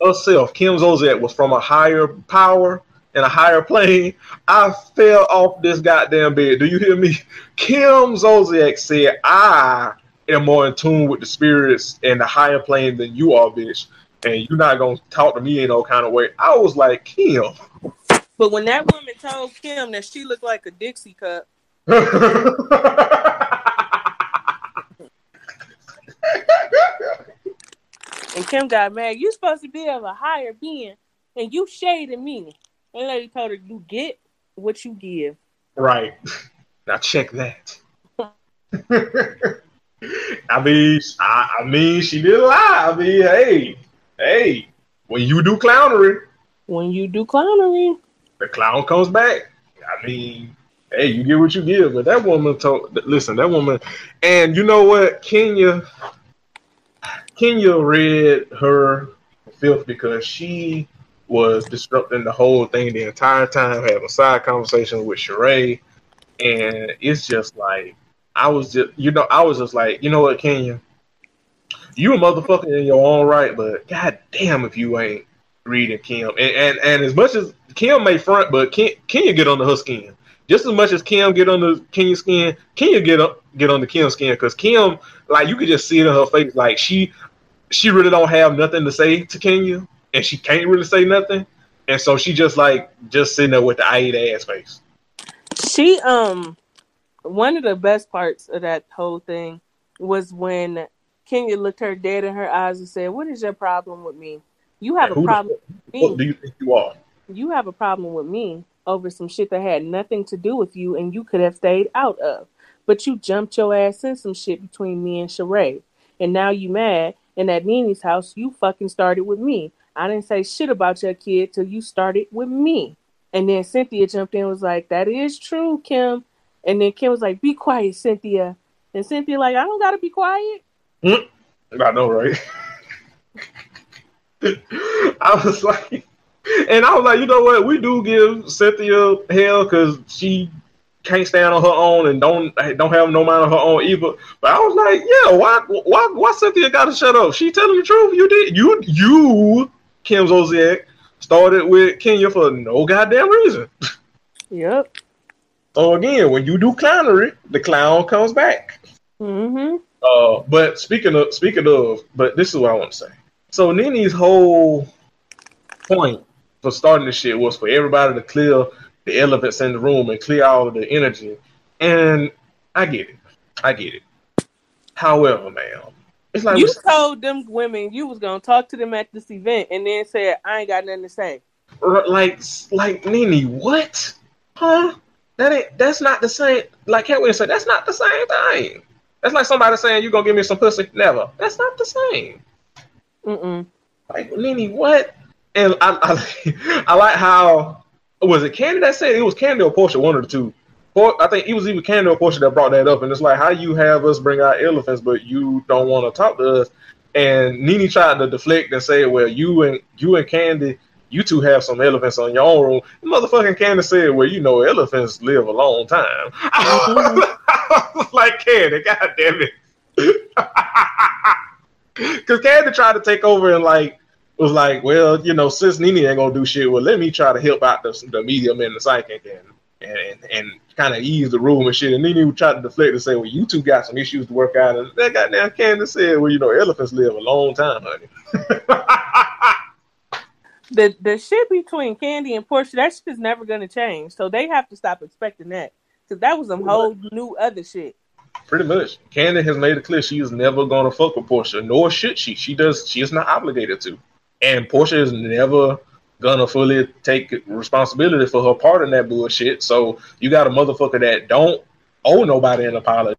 herself, Kim Zolciak, was from a higher power and a higher plane, I fell off this goddamn bed. Do you hear me? Kim Zolciak said, I am more in tune with the spirits and the higher plane than you are, bitch. And you're not gonna talk to me in no kind of way. I was like, Kim. But when that woman told Kim that she looked like a Dixie cup. And Kim got mad. You supposed to be of a higher being, and you shading me. And lady told her, "You get what you give." Right. Now check that. I mean, I, I, mean, she didn't lie. I mean, hey, hey, when you do clownery, when you do clownery, the clown comes back. I mean, hey, you get what you give. But that woman told, listen, that woman, and you know what, Kenya, Kenya read her filth because she was disrupting the whole thing the entire time, having side conversations with Sheree, and it's just like I was just, you know, I was just like, you know what, Kenya, you a motherfucker in your own right, but god damn if you ain't reading Kim. And and, and as much as Kim may front, but Kim, Kenya get under her skin. Just as much as Kim get on the Kenya's skin, Kenya get up get on the Kim skin because Kim, like you could just see it in her face, like she she really don't have nothing to say to Kenya, and she can't really say nothing, and so she just like just sitting there with the I eat ass face. She um one of the best parts of that whole thing was when Kenya looked her dead in her eyes and said, "What is your problem with me? You have a problem with me. What do you think you are? You have a problem with me over some shit that had nothing to do with you and you could have stayed out of. But you jumped your ass in some shit between me and Sheree. And now you mad. And at Nene's house, you fucking started with me. I didn't say shit about your kid till you started with me. And then Cynthia jumped in and was like, That is true, Kim. And then Kim was like, Be quiet, Cynthia. And Cynthia like, I don't gotta be quiet. Mm, I know, right? I was like, and I was like, you know what? We do give Cynthia hell because she can't stand on her own and don't don't have no mind of her own either. But I was like, yeah, why why why Cynthia got to shut up? She telling the truth. You did you you Kim Zolciak started with Kenya for no goddamn reason. Yep. So again, when you do clownery, the clown comes back. Mm-hmm. Uh, but speaking of speaking of, but this is what I want to say. So Nene's whole point for starting this shit was for everybody to clear the elephants in the room and clear all the energy. And I get it. I get it. However, man, it's like you told them women you was gonna talk to them at this event and then said I ain't got nothing to say. Like like Nene, what? Huh? That ain't that's not the same like can't we say that's not the same thing. That's like somebody saying you're gonna give me some pussy. Never. That's not the same. Mm-mm. Like Nene, what? And I, I, I like how was it Kandi that said it was Kandi or Porsha, one of the two. I think it was even Kandi or Porsha that brought that up, and it's like how you have us bring out elephants, but you don't want to talk to us. And Nene tried to deflect and say, "Well, you and you and Kandi, you two have some elephants on your own room." The motherfucking Kandi said, "Well, you know, elephants live a long time." Mm-hmm. like Kandi, god damn it. Because Kandi tried to take over and like was like, well, you know, since Nene ain't gonna do shit, well, let me try to help out the, the medium and the psychic and and and kind of ease the room and shit. And Nene tried to deflect and say, well, you two got some issues to work out. And that goddamn Candace said, well, you know, elephants live a long time, honey. the the shit between Kandi and Porsha, that shit is never gonna change. So they have to stop expecting that because that was some whole new other shit. Pretty much. Kandi has made it clear she is never gonna fuck with Porsha, nor should she. She does. She is not obligated to. And Porsha is never gonna fully take responsibility for her part in that bullshit. So you got a motherfucker that don't owe nobody an apology.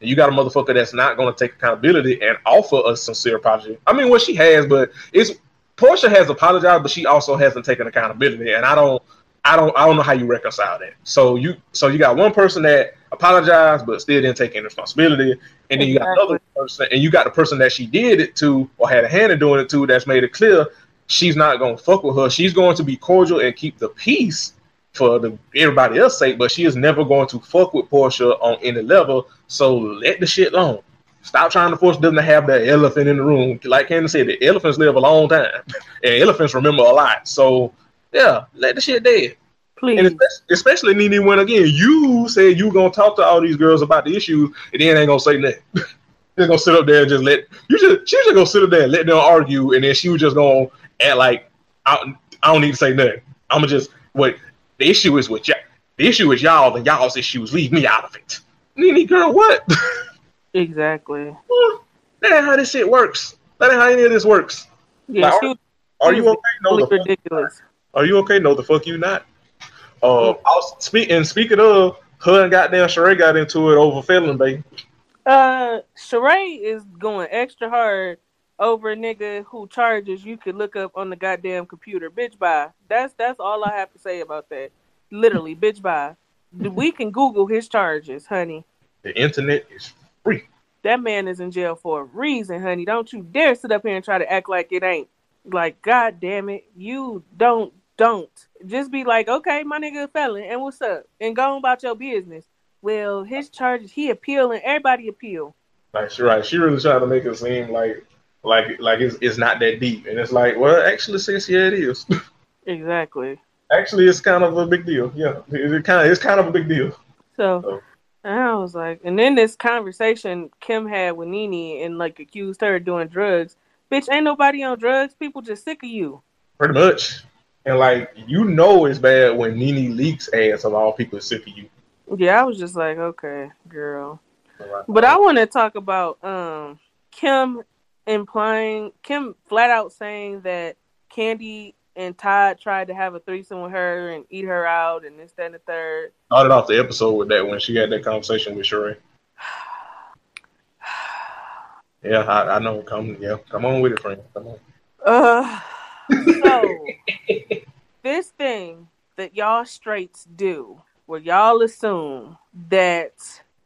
You got a motherfucker that's not gonna take accountability and offer a sincere apology. I mean, what she has, but it's Porsha has apologized, but she also hasn't taken accountability. And I don't, I don't, I don't know how you reconcile that. So you, so you got one person that apologized but still didn't take any responsibility, and then you got another person, and you got the person that she did it to or had a hand in doing it to that's made it clear she's not gonna fuck with her. She's going to be cordial and keep the peace for the everybody else sake, but she is never going to fuck with Porsha on any level. So let the shit alone. Stop trying to force them to have that elephant in the room. Like Candace said, the elephants live a long time, and elephants remember a lot. So yeah, let the shit dead. Please. And especially, especially Nene when again you said you gonna talk to all these girls about the issues, and then ain't gonna say nothing. They're gonna sit up there and just let you just she was just gonna sit up there and let them argue, and then she was just gonna act like I, I don't need to say nothing. I'm gonna just what the issue is with y'all. The issue is y'all and y'all's issues. Leave me out of it. Nene girl, what? exactly. that ain't how this shit works. That ain't how any of this works. Yeah, like, are, are you okay? No, ridiculous. Are you okay? No, the fuck you not. Uh, I was speak and speaking of her and goddamn Sheree got into it over Felon Bay. Uh, Sheree is going extra hard over a nigga who charges you could look up on the goddamn computer. Bitch bye. That's that's all I have to say about that. Literally, bitch bye. We can Google his charges, honey. The internet is free. That man is in jail for a reason, honey. Don't you dare sit up here and try to act like it ain't. Like, god damn it. You don't don't. Just be like, okay, my nigga a felon, and what's up? And go on about your business. Well, his charges, he appealing, everybody appeal. Like she right, she really trying to make it seem like like like it's it's not that deep, and it's like, well, actually, sis, yeah, it is. exactly. Actually, it's kind of a big deal. Yeah, it, it kind of it's kind of a big deal. So, so. I was like, and then this conversation Kim had with Nene and like accused her of doing drugs. Bitch, ain't nobody on drugs. People just sick of you. Pretty much. And like you know it's bad when Nene Leakes ass of all people sick of you. Yeah, I was just like, okay, girl. But I want to talk about um Kim implying Kim flat out saying that Kandi and Todd tried to have a threesome with her and eat her out and this, that, and the third. Started off the episode with that when she had that conversation with Sheree. yeah, I, I, know. Come, yeah, come on with it, friend. Come on. Uh, so this thing that y'all straights do, where y'all assume that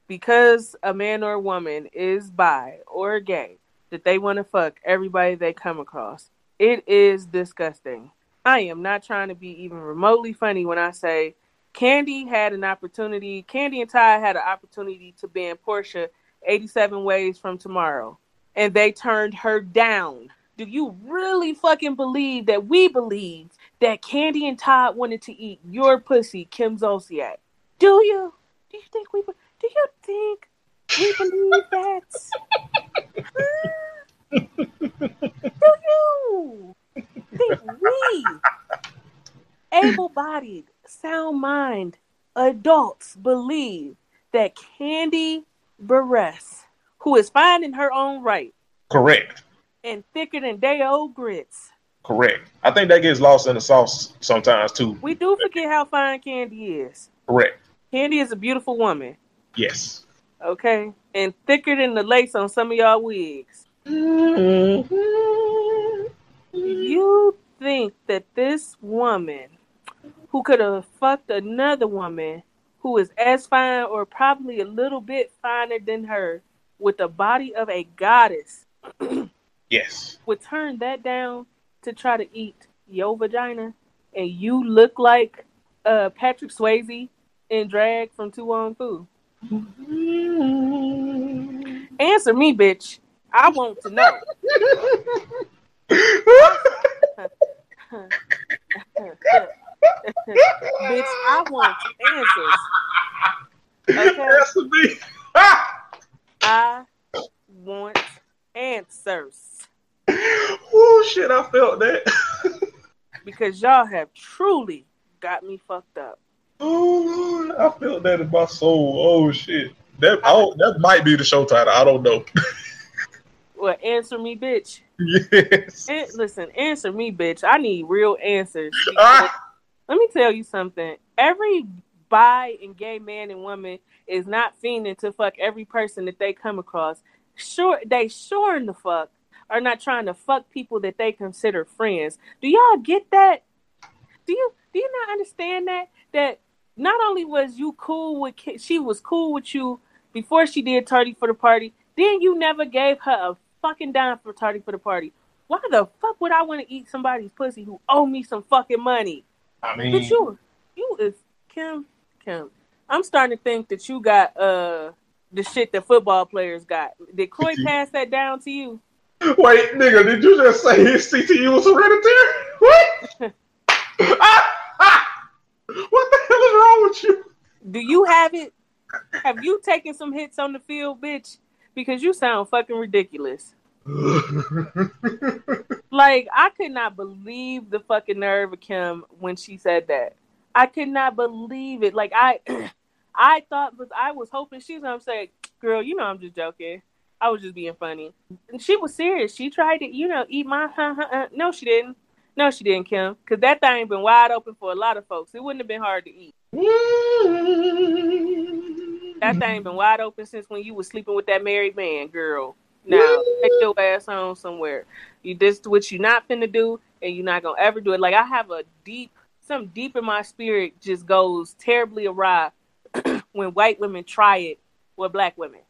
because a man or a woman is bi or gay, that they want to fuck everybody they come across. It is disgusting. I am not trying to be even remotely funny when I say Kandi had an opportunity. Kandi and Ty had an opportunity to ban Porsha 87 ways from tomorrow, and they turned her down. Do you really fucking believe that we believe that Kandi and Todd wanted to eat your pussy, Kim Zolciak? Do you? Do you think we? Do you think we believe that? Do you? think we, able-bodied, sound mind adults, believe that Kandi Burruss, who is fine in her own right, correct, and thicker than day old grits, correct. I think that gets lost in the sauce sometimes too. We do forget how fine Kandi is. Correct. Kandi is a beautiful woman. Yes. Okay, and thicker than the lace on some of y'all wigs. Mm-hmm. You think that this woman who could have fucked another woman who is as fine or probably a little bit finer than her with the body of a goddess yes would turn that down to try to eat your vagina and you look like uh, Patrick Swayze in drag from To Wong Foo? Mm-hmm. Answer me, bitch. I want to know. Bitch, I want answers. Okay. Answer me. I want answers. Oh shit, I felt that. because y'all have truly got me fucked up. Oh Lord, I felt that in my soul. Oh shit. That oh, that might be the show title. I don't know. Well, answer me, bitch. Yes. And, listen, answer me, bitch. I need real answers. Ah. Let me tell you something. Every bi and gay man and woman is not fiending to fuck every person that they come across. Sure, they sure in the fuck are not trying to fuck people that they consider friends. Do y'all get that? Do you do you not understand that? That not only was you cool with she was cool with you before she did tardy for the party, then you never gave her a fucking dime for tardy for the party. Why the fuck would I want to eat somebody's pussy who owe me some fucking money? I mean, but you, you is Kim, Kim. I'm starting to think that you got uh the shit that football players got. Did Kroy pass that down to you? Wait, nigga, did you just say his CTE was hereditary? What? Ah, ah. what the hell is wrong with you? Do you have it? Have you taken some hits on the field, bitch? because you sound fucking ridiculous. like I could not believe the fucking nerve of Kim when she said that. I could not believe it. Like I, I thought was I was hoping she was gonna say, "Girl, you know I'm just joking. I was just being funny." And she was serious. She tried to, you know, eat my. Huh, huh, uh. No, she didn't. No, she didn't, Kim. Because that thing been wide open for a lot of folks. It wouldn't have been hard to eat. That thing been wide open since when you was sleeping with that married man, girl. Now take your ass home somewhere. You this what you not finna do, and you're not gonna ever do it. Like I have a deep, some deep in my spirit just goes terribly awry when white women try it with black women.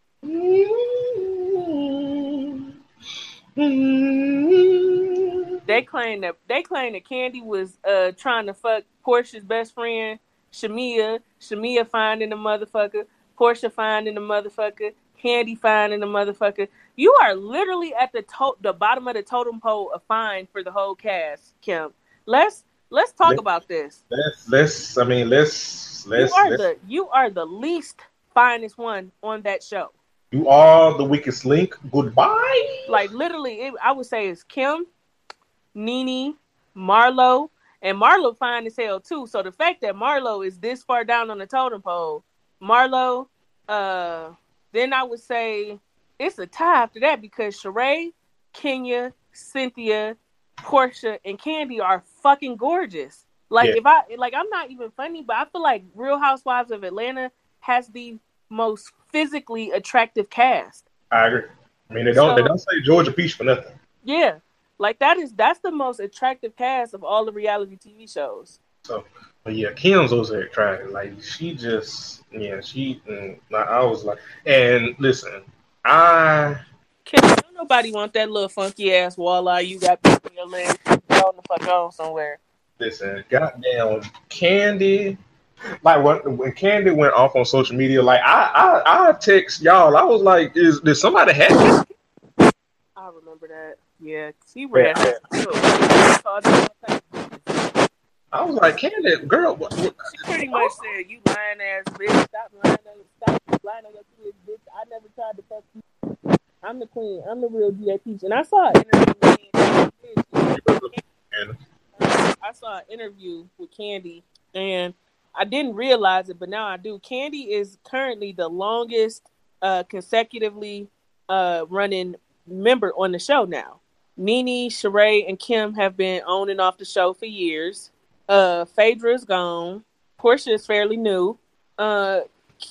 They claim that they claim that Kandi was uh trying to fuck Porsha's best friend, Shamea. Shamea finding the motherfucker. Porsha finding the motherfucker. Kandi finding the motherfucker. You are literally at the to- the bottom of the totem pole of fine for the whole cast, Kim. Let's let's talk Let's- about this. Let's let's I mean let's let's, you are let's the you are the least finest one on that show. You are the weakest link. Goodbye. Like literally, it, I would say it's Kim, Nene, Marlo, and Marlo fine as hell too. So the fact that Marlo is this far down on the totem pole, Marlo, uh, then I would say it's a tie after that because Sheree, Kenya, Cynthia, Porsha, and Kandi are fucking gorgeous. Like Yeah. if I like, I'm not even funny, but I feel like Real Housewives of Atlanta has the most physically attractive cast. I agree. I mean they don't they don't say Georgia Peach for nothing. Yeah, like that is that's the most attractive cast of all the reality TV shows. So, but yeah, Kim's also attractive. Like she just, yeah, she. Mm, like, I was like, and listen, I Kim, don't nobody want that little funky ass walleye you got between your legs going the fuck on somewhere. listen. Goddamn, Kandi. Like when when Kandi went off on social media, like I I I text y'all. I was like, is did somebody hack it? I remember that. Yeah, she ran. She I was like, Kandi, girl, what, what, pretty much said, "You lying ass bitch, stop lying, up- stop lying up to this bitch. I never tried to fuck you. I'm the queen. I'm the real Peach." And I saw an interview. With Kandi. And- I saw an interview with Kandi, and I didn't realize it, but now I do. Kandi is currently the longest uh, consecutively uh, running member on the show now. Nene, Sheree, and Kim have been on and off the show for years. Uh, Phaedra's gone. Porsha is fairly new. Uh,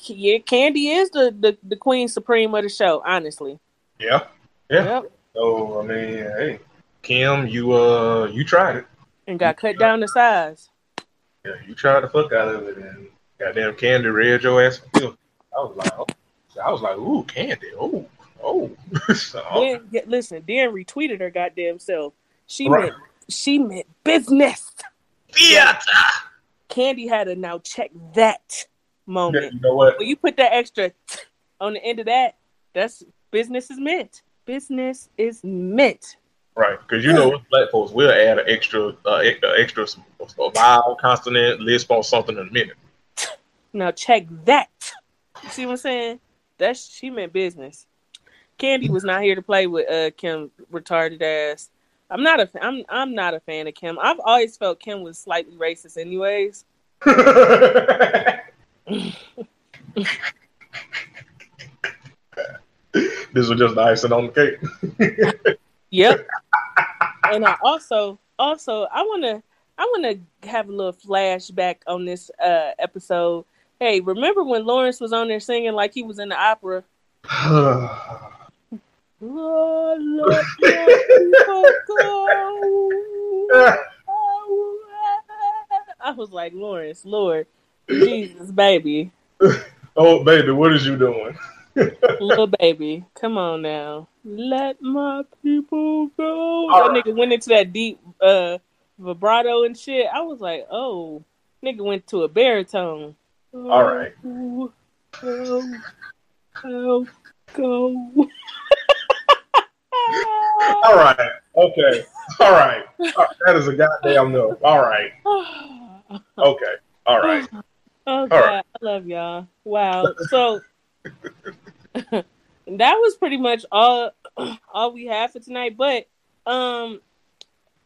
yeah, Kandi is the, the, the queen supreme of the show, honestly. yeah, yeah. Yep. So I mean, hey, Kim, you uh, you tried it. And got cut down to size. Yeah, you tried the fuck out of it, and goddamn Kandi read your ass. I was like, oh. I was like, ooh, Kandi, oh, oh. so, Then, yeah, listen, Dan retweeted her goddamn self. She Right. meant she meant business. theater. Kandi had to now check that moment. You know what? When you put that extra t- on the end of that, that's business is meant. Business is meant. Right, because you know, black folks will add an extra, uh, extra vowel, consonant, lisp on something in a minute. Now check that. You see what I'm saying? That's she meant business. Kandi was not here to play with uh Kim retarded ass. I'm not a I'm I'm not a fan of Kim. I've always felt Kim was slightly racist anyways. this was just the icing on the cake. Yep. and I also also I wanna I wanna have a little flashback on this uh episode. Hey, remember when Lawrence was on there singing like he was in the opera? Lord, people go. I was like, Lawrence, Lord, Jesus, baby, oh, baby, what is you doing? Little baby, come on now, let my people go. All that nigga went into that deep uh vibrato and shit. I was like, oh, nigga went to a baritone. All right. Oh, oh, oh, go. All right, okay, all right. That is a goddamn no. All right, okay, all right. Oh God, right. I love y'all. Wow. So that was pretty much all all we have for tonight. But um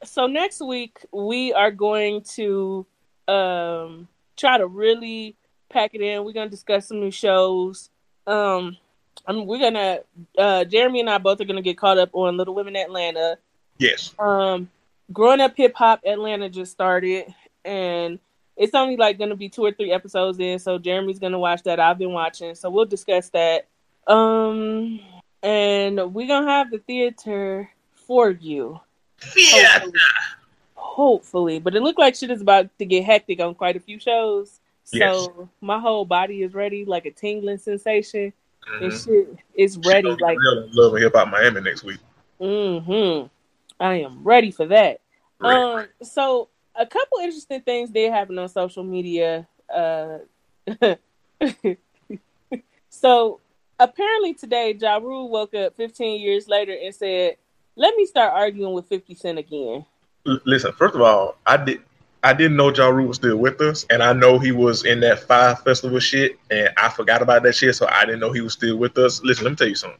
so next week we are going to um try to really pack it in. We're gonna discuss some new shows. Um I'm, we're gonna uh Jeremy and I both are gonna get caught up on Little Women Atlanta. Yes. Um, growing up hip hop Atlanta just started, and it's only like gonna be two or three episodes in. So Jeremy's gonna watch that. I've been watching, so we'll discuss that. Um, and we're gonna have the theater for you. Theater. Hopefully, but it looked like shit is about to get hectic on quite a few shows. So Yes. my whole body is ready, like a tingling sensation, and Mhm. shit is ready. Like, Real Love and Hip Hop Miami next week. Mm hmm. I am ready for that. Right. Um, so a couple interesting things did happen on social media. Uh, so apparently today, Ja Rule woke up 15 years later and said, "Let me start arguing with 50 Cent again." Listen, first of all, I did I didn't know Ja Rule was still with us, and I know he was in that Fyre festival shit, and I forgot about that shit, so I didn't know he was still with us. Listen, let me tell you something.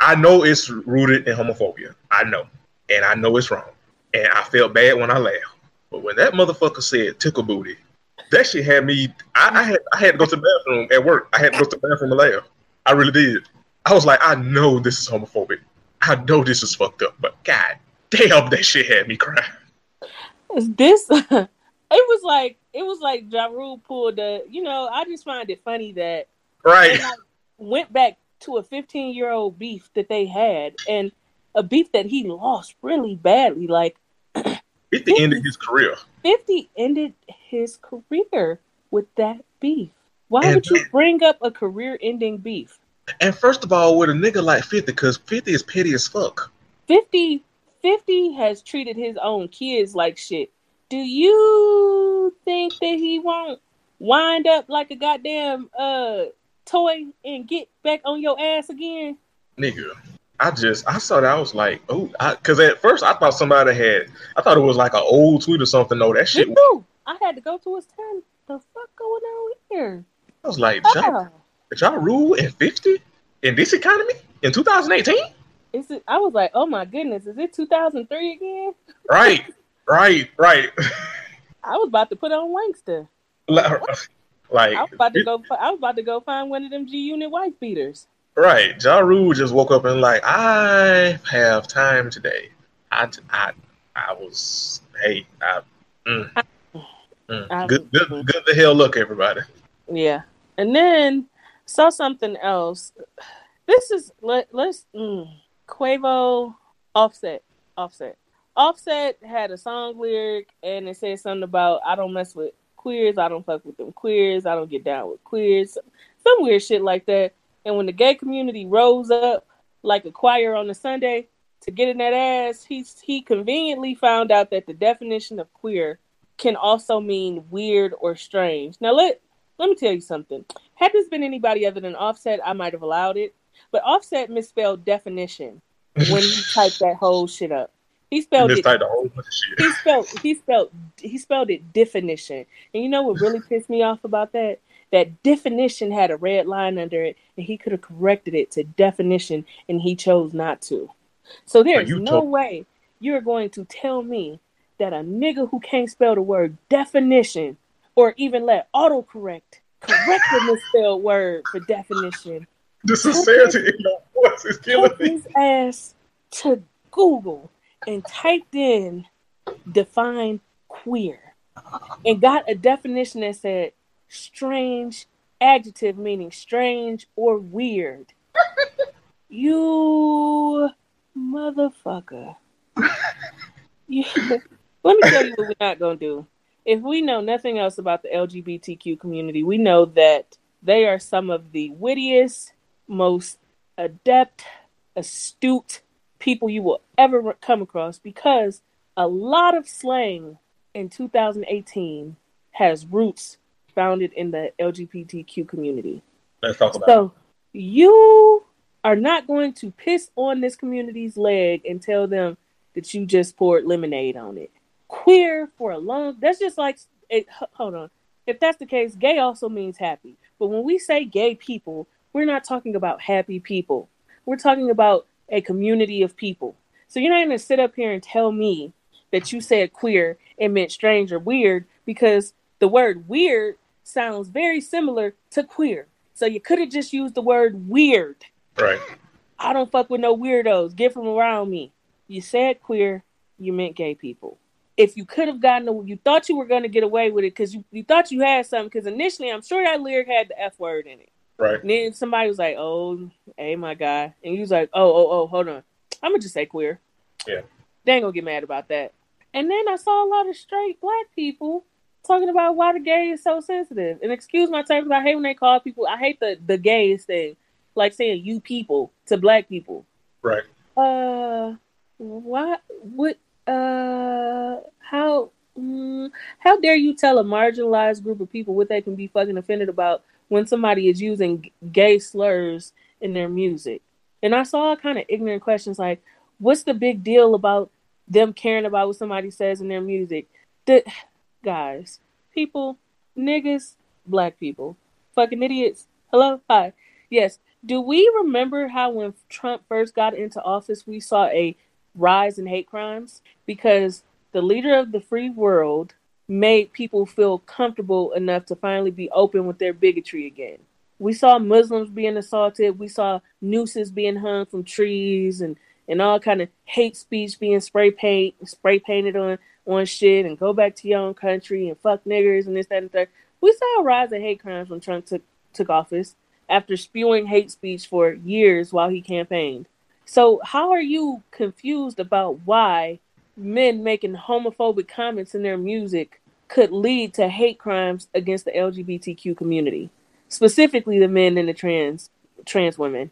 I know it's rooted in homophobia. I know, and I know it's wrong, and I felt bad when I laughed. But when that motherfucker said "tickle booty," that shit had me. I, I had I had to go to the bathroom at work. I had to go to the bathroom and laugh. I really did. I was like, I know this is homophobic. I know this is fucked up, but god damn, that shit had me crying. This it was like it was like Ja Rule pulled the. You know, I just find it funny that Right. went back to a 15 year old beef that they had and a beef that he lost really badly. Like 50 ended his career. 50 ended his career with that beef. Why And would you bring up a career ending beef? And first of all, with a nigga like 50, because 50 is petty as fuck. 50, 50 has treated his own kids like shit. Do you think that he won't wind up like a goddamn uh toy and get back on your ass again? Nigga. I just, I saw that. I was like, oh, because at first I thought somebody had, I thought it was like an old tweet or something. No, that shit, too. I had to go to his time. The fuck going on here? I was like, Ja, Ah. ja Rule in 50 in this economy in 2018? Is it? I was like, oh my goodness, is it 2003 again? Right, right, right. I was about to put on Wanksta. like, I was about to go. I was about to go find one of them G Unit wife beaters. Right. Ja Rule just woke up and like, I have time today. I, I, I was, hey, I, mm, mm. Good, good, good the hell look, everybody. Yeah, and then saw something else. This is let let's mm, Quavo Offset Offset Offset had a song lyric and it said something about I don't mess with queers, I don't fuck with them queers, I don't get down with queers, some weird shit like that. And when the gay community rose up like a choir on a Sunday to get in that ass, he he conveniently found out that the definition of queer can also mean weird or strange. Now let let me tell you something. Had this been anybody other than Offset, I might have allowed it. But Offset misspelled definition when he typed that whole shit up. He spelled it. Whole shit. He spelled. He spelled. He spelled it definition. And you know what really pissed me off about that? That definition had a red line under it, and he could have corrected it to definition, and he chose not to. So there's no way you're going to tell me that a nigga who can't spell the word definition or even let autocorrect correct the misspelled word for definition The sincerity in your voice is killing me. his ass to Google and typed in define queer and got a definition that said strange adjective meaning strange or weird. you motherfucker. You, let me tell you what we're not going to do. If we know nothing else about the LGBTQ community, we know that they are some of the wittiest, most adept, astute people you will ever come across because a lot of slang in 2018 has roots founded in the LGBTQ community. Let's talk about it. So you are not going to piss on this community's leg and tell them that you just poured lemonade on it. Queer for a long that's just like eh, it, hold on. If that's the case, gay also means happy. But when we say gay people, we're not talking about happy people. We're talking about a community of people. So you're not going to sit up here and tell me that you said queer and meant strange or weird because the word weird sounds very similar to queer. So you could have just used the word weird. Right. I don't fuck with no weirdos. Get from around me. You said queer, you meant gay people. If you could have gotten, a, you thought you were going to get away with it because you, you thought you had something. Because initially, I'm sure that lyric had the F word in it. Right. And then somebody was like, "Oh, hey, my guy," and he was like, "Oh, oh, oh, hold on, I'm gonna just say queer." Yeah. They ain't gonna get mad about that. And then I saw a lot of straight black people talking about why the gay is so sensitive. And excuse my terms, I hate when they call people. I hate the the gays thing, like saying "you people" to black people. Right. Uh, what? What? Uh, how? Mm, how dare you tell a marginalized group of people what they can be fucking offended about when somebody is using gay slurs in their music? And I saw kind of ignorant questions like, "What's the big deal about them caring about what somebody says in their music?" The guys, people, niggas, black people, fucking idiots. Hello, hi, yes. Do we remember how when Trump first got into office, we saw a rise in hate crimes because the leader of the free world made people feel comfortable enough to finally be open with their bigotry again. We saw Muslims being assaulted. We saw nooses being hung from trees and, and all kind of hate speech being spray paint spray painted on on shit and go back to your own country and fuck niggers and this that and that. We saw a rise in hate crimes when Trump took took office after spewing hate speech for years while he campaigned. So how are you confused about why men making homophobic comments in their music could lead to hate crimes against the LGBTQ community, specifically the men and the trans trans women?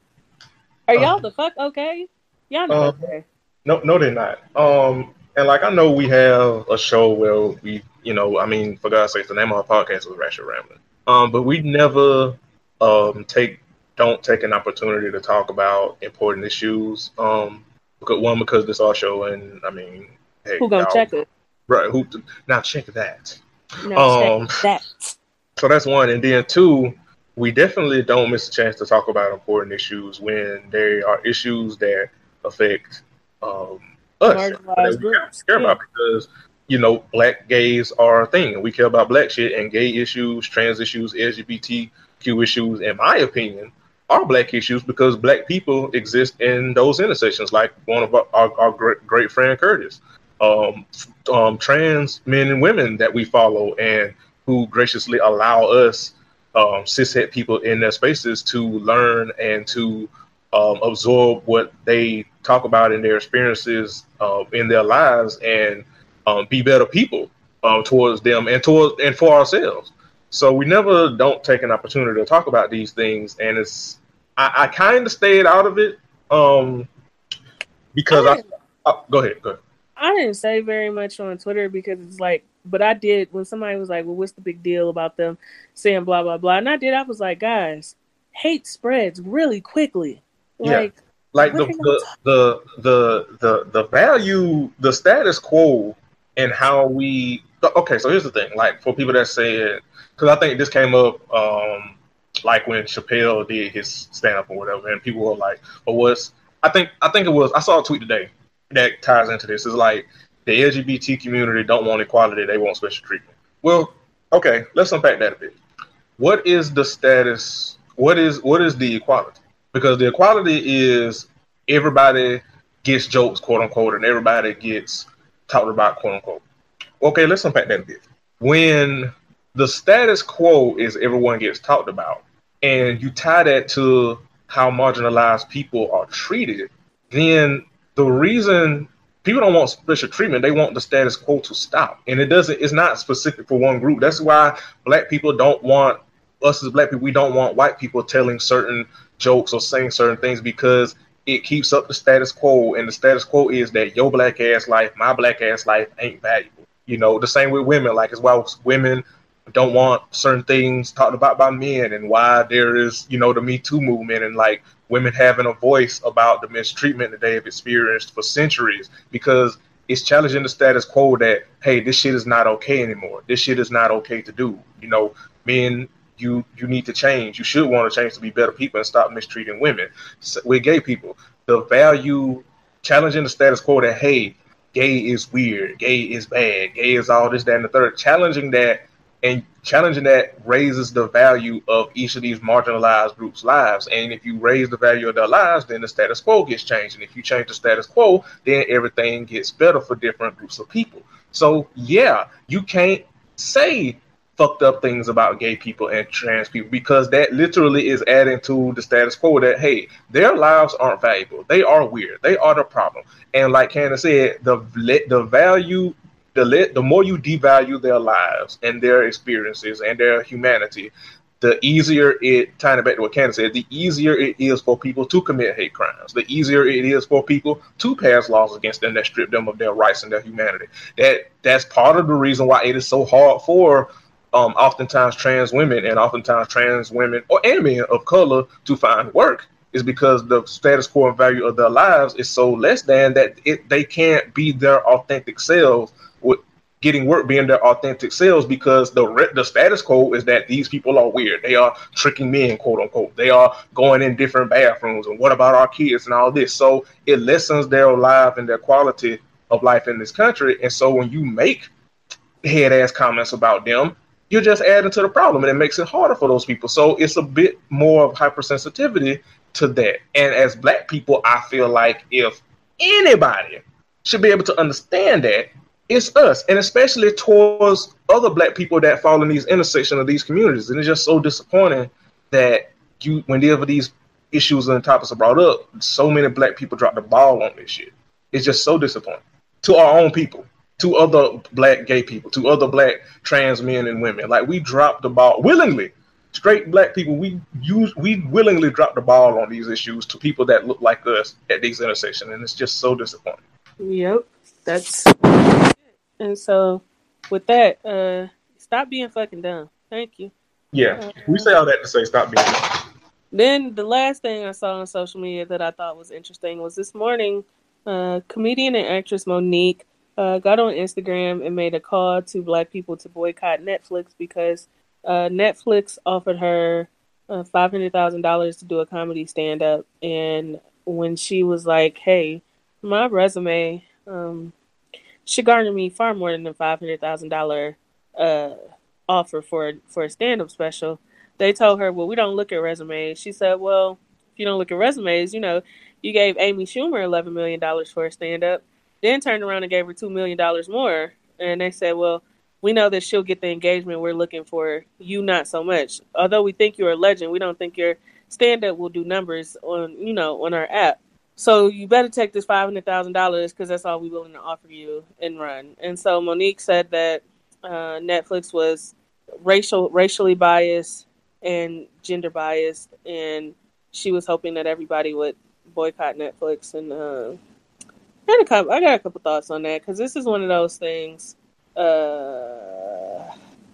Are y'all Um, the fuck okay? Y'all um, okay. No, no, they're not. Um, and like I know we have a show where we, you know, I mean, for God's sake, the name of our podcast was Ratchet Rambling. Um, but we never um take don't take an opportunity to talk about important issues. Um, because one because this our show, and I mean, hey, Who gonna check it? Right? Who now check that? No, Um, check that. So that's one, and then two, we definitely don't miss a chance to talk about important issues when there are issues that affect um, us that we care about because you know black gays are a thing, we care about black shit and gay issues, trans issues, LGBTQ issues. In my opinion, are black issues because black people exist in those intersections, like one of our, our, our great, great friend Curtis. Um, um, trans men and women that we follow and who graciously allow us um, cishet people in their spaces to learn and to um, absorb what they talk about in their experiences uh, in their lives and um, be better people um, towards them and towards and for ourselves. So we never don't take an opportunity to talk about these things, and it's I, I kind of stayed out of it um, because I, oh, go ahead, go ahead. I didn't say very much on Twitter because it's like, but I did when somebody was like, "Well, what's the big deal about them saying blah blah blah?" And I did. I was like, "Guys, hate spreads really quickly. Yeah. Like, the the, the the the the value the status quo and how we okay so here's the thing like for people that say because i think this came up um like when chappelle did his stand-up or whatever and people were like but what's i think i think it was i saw a tweet today that ties into this. Is like the lgbt community don't want equality they want special treatment. Well okay let's unpack that a bit. What is the status what is what is the equality because the equality is everybody gets jokes, quote unquote, and everybody gets talked about, quote unquote. Okay, let's unpack that a bit. When the status quo is everyone gets talked about, and you tie that to how marginalized people are treated, then the reason people don't want special treatment, they want the status quo to stop. And it doesn't, it's not specific for one group. That's why black people don't want us as black people, we don't want white people telling certain jokes or saying certain things because it keeps up the status quo. And the status quo is that your black ass life, my black ass life ain't valuable. You know, the same with women. Like, as well, women don't want certain things talked about by men and why there is, you know, the Me Too movement and like women having a voice about the mistreatment that they have experienced for centuries because it's challenging the status quo that, hey, this shit is not okay anymore. This shit is not okay to do. You know, men you you need to change. You should want to change to be better people and stop mistreating women. With gay people, the value challenging the status quo that hey, gay is weird, gay is bad, gay is all this, that, and the third. Challenging that and challenging that raises the value of each of these marginalized groups' lives. And if you raise the value of their lives, then the status quo gets changed. And if you change the status quo, then everything gets better for different groups of people. So yeah, you can't say fucked up things about gay people and trans people because that literally is adding to the status quo that hey their lives aren't valuable they are weird they are the problem and like Candace said the the value the the more you devalue their lives and their experiences and their humanity the easier it tying it back to what Candace said, the easier it is for people to commit hate crimes. The easier it is for people to pass laws against them that strip them of their rights and their humanity. That that's part of the reason why it is so hard for um, oftentimes trans women and oftentimes trans women or and men of color to find work is because the status quo and value of their lives is so less than that it, they can't be their authentic selves with getting work being their authentic selves because the the status quo is that these people are weird. They are tricking men, quote unquote. They are going in different bathrooms and what about our kids and all this. So it lessens their life and their quality of life in this country. And so when you make head ass comments about them, you're just adding to the problem and it makes it harder for those people. So it's a bit more of hypersensitivity to that. And as black people, I feel like if anybody should be able to understand that, it's us. And especially towards other black people that fall in these intersections of these communities. And it's just so disappointing that you whenever these issues and topics are brought up, so many black people drop the ball on this shit. It's just so disappointing to our own people to other black gay people, to other black trans men and women. Like we dropped the ball willingly. Straight black people, we use we willingly drop the ball on these issues to people that look like us at these intersections, and it's just so disappointing. Yep, that's and so with that, uh, stop being fucking dumb. Thank you. Yeah, uh, we say all that to say stop being. Dumb. Then the last thing I saw on social media that I thought was interesting was this morning, uh, comedian and actress Mo'Nique uh, got on Instagram and made a call to black people to boycott Netflix because uh, Netflix offered her uh, five hundred thousand dollars to do a comedy stand up, and when she was like, "Hey, my resume um, should garner me far more than a five hundred thousand dollar uh, offer for for a stand up special," they told her, "Well, we don't look at resumes." She said, "Well, if you don't look at resumes, you know, you gave Amy Schumer eleven million dollars for a stand up." Then turned around and gave her two million dollars more, and they said, "Well, we know that she'll get the engagement we're looking for. You not so much. Although we think you're a legend, we don't think your stand up will do numbers on you know on our app. So you better take this five hundred thousand dollars because that's all we're willing to offer you and run." And so Mo'Nique said that uh, Netflix was racial racially biased and gender biased, and she was hoping that everybody would boycott Netflix and. Uh, I got a couple, I got a couple thoughts on that because this is one of those things. Uh,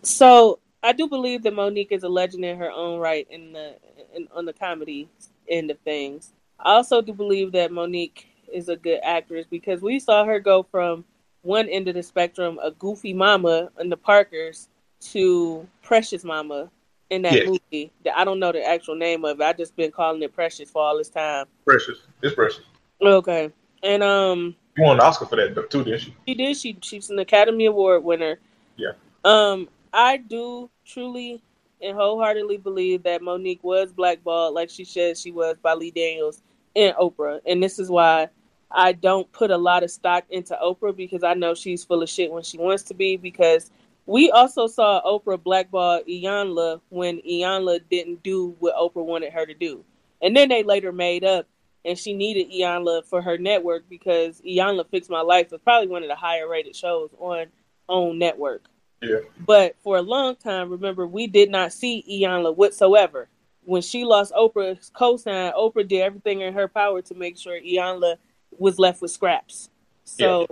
so I do believe that Mo'Nique is a legend in her own right in the in, on the comedy end of things. I also do believe that Mo'Nique is a good actress because we saw her go from one end of the spectrum, a goofy mama in the Parkers, to Precious Mama in that yes. movie. That I don't know the actual name of it. I just been calling it Precious for all this time. Precious, it's Precious. Okay, and um, you won an Oscar for that too, didn't she? She did. She she's an Academy Award winner. Yeah. Um, I do truly and wholeheartedly believe that Mo'Nique was blackballed, like she said she was by Lee Daniels and Oprah, and this is why I don't put a lot of stock into Oprah because I know she's full of shit when she wants to be. Because we also saw Oprah blackball Iyanla when Iyanla didn't do what Oprah wanted her to do, and then they later made up and she needed Iyanla for her network because Iyanla Fix My Life was probably one of the higher rated shows on OWN network. Yeah. But for a long time, remember, we did not see Iyanla whatsoever. When she lost Oprah's cosign, Oprah did everything in her power to make sure Iyanla was left with scraps. So,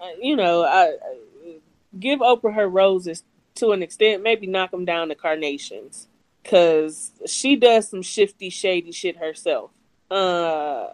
yeah. uh, you know, I, I, give Oprah her roses to an extent. Maybe knock them down to carnations because she does some shifty, shady shit herself uh,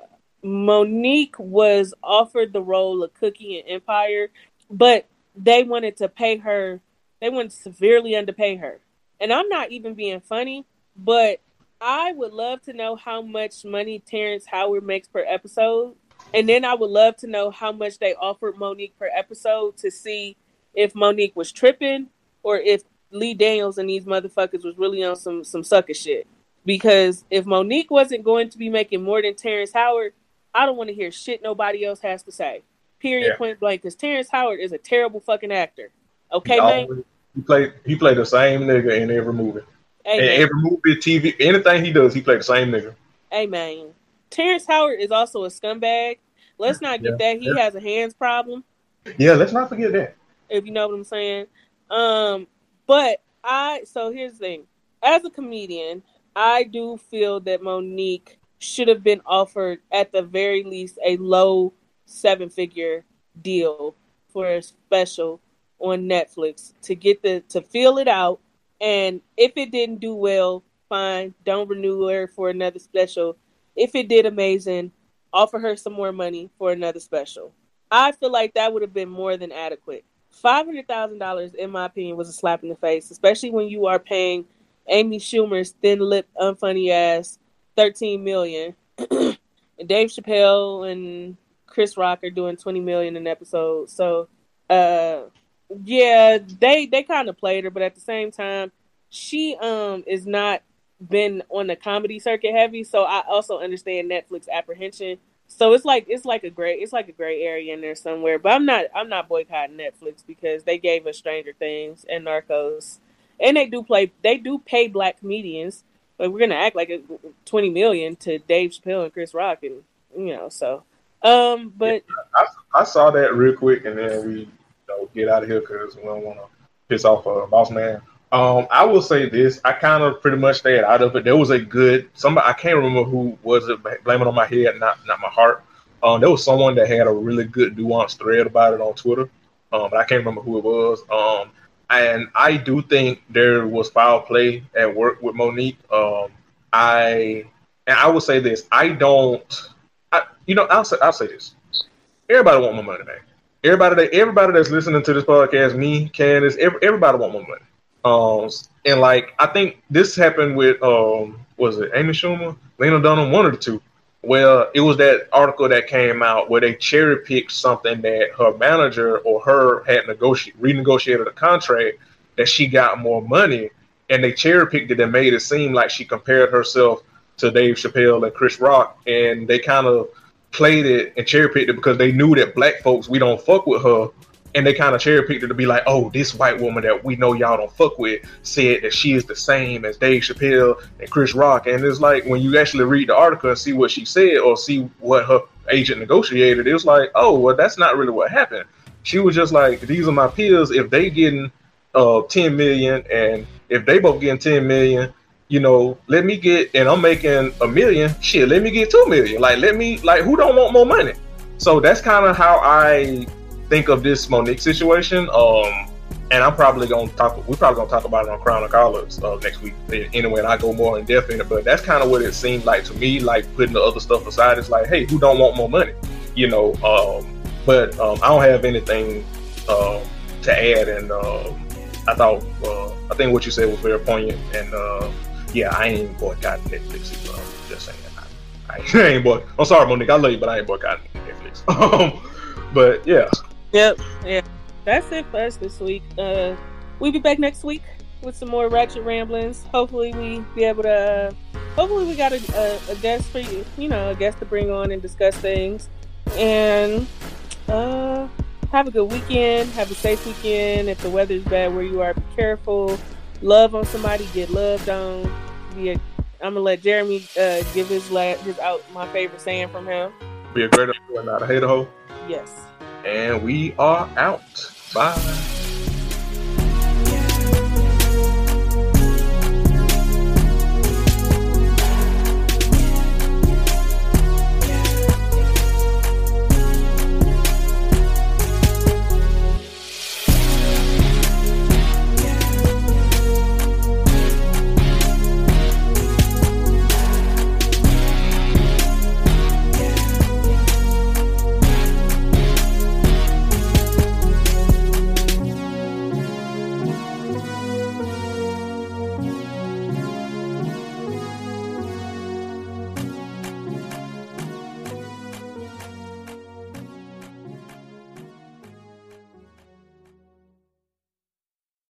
Mo'Nique was offered the role of Cookie in Empire, but they wanted to pay her. They wanted severely underpay her, and I'm not even being funny, but I would love to know how much money Terrence Howard makes per episode, and then I would love to know how much they offered Mo'Nique per episode to see if Mo'Nique was tripping or if Lee Daniels and these motherfuckers was really on some some sucker shit. Because if Mo'Nique wasn't going to be making more than Terrence Howard, I don't want to hear shit nobody else has to say. Period, yeah. point blank. Because Terrence Howard is a terrible fucking actor. Okay, he man. Always, He played he played the same nigga in every movie. Hey, man. every movie, TV, anything he does, he played the same nigga. Hey man, Terrence Howard is also a scumbag. Let's not get that. He yeah. has a hands problem, Yeah, let's not forget that. if you know what I'm saying. Um, but I so here's the thing. As a comedian, I do feel that Mo'Nique should have been offered at the very least a low seven figure deal for a special on Netflix to get the to feel it out. And if it didn't do well, fine, don't renew her for another special. If it did amazing, offer her some more money for another special. I feel like that would have been more than adequate. Five hundred thousand dollars, in my opinion, was a slap in the face, especially when you are paying Amy Schumer's thin-lipped, unfunny ass thirteen million, and Dave Chappelle and Chris Rock are doing twenty million an episode. So, uh, yeah, they they kind of played her, but at the same time, she um is not been on the comedy circuit heavy. So I also understand Netflix apprehension. So it's like it's like a gray it's like a gray area in there somewhere. But I'm not I'm not boycotting Netflix because they gave us Stranger Things and Narcos, and they do play they do pay black comedians. But we're gonna act like it, twenty million to Dave Chappelle and Chris Rock, and you know so. Um, but I saw that real quick, and then we you know, get out of here because we don't want to piss off a boss man. Um, I will say this: I kind of pretty much stayed out of it. There was a good somebody I can't remember who was it. Blame it on my head, not not my heart. Um, there was someone that had a really good nuanced thread about it on Twitter. Um, but I can't remember who it was. Um, and I do think there was foul play at work with Mo'Nique. Um, I and I will say this: I don't. I, you know, I'll say I'll say this. Everybody want more money, man. Everybody that everybody that's listening to this podcast, me, Candace, every, everybody want more money. Um, and like I think this happened with um, was it Amy Schumer, Lena Dunham, one of the two. Well, it was that article that came out where they cherry picked something that her manager or her had negotiated, renegotiated a contract that she got more money, and they cherry picked it and made it seem like she compared herself to Dave Chappelle and Chris Rock, and they kind of played it and cherry picked it because they knew that black folks we don't fuck with her, and they kind of cherry picked it to be like, oh, this white woman that we know y'all don't fuck with said that she is the same as Dave Chappelle and Chris Rock, and it's like when you actually read the article and see what she said or see what her agent negotiated, it was like, oh, well, that's not really what happened. She was just like, these are my peers. If they getting uh 10 million and if they both getting 10 million you know, let me get, and I'm making a million. Shit, let me get two million. Like, let me, like, who don't want more money? So that's kind of how I think of this Mo'Nique situation. Um, and I'm probably gonna talk. We're probably gonna talk about it on Crown of Collars uh, next week anyway, and I go more in depth in it. But that's kind of what it seemed like to me. Like putting the other stuff aside, it's like, hey, who don't want more money? You know. Um, but um, I don't have anything um, to add, and um, I thought uh, I think what you said was very poignant, and uh, yeah, I ain't boycotting Netflix. Uh, just saying, I, I ain't boy. I'm sorry, Mo'Nique. I love you, but I ain't boycotting Netflix. Um, but yeah. Yep. Yeah. That's it for us this week. Uh, we'll be back next week with some more ratchet ramblings. Hopefully, we be able to. Uh, hopefully, we got a, a, a guest for you. You know, a guest to bring on and discuss things. And uh, have a good weekend. Have a safe weekend. If the weather's bad where you are, be careful. Love on somebody. Get loved on. Be a, I'm gonna let Jeremy uh, give his la- his out my favorite saying from him. Be a great and not a hater hole. Yes. And we are out. Bye.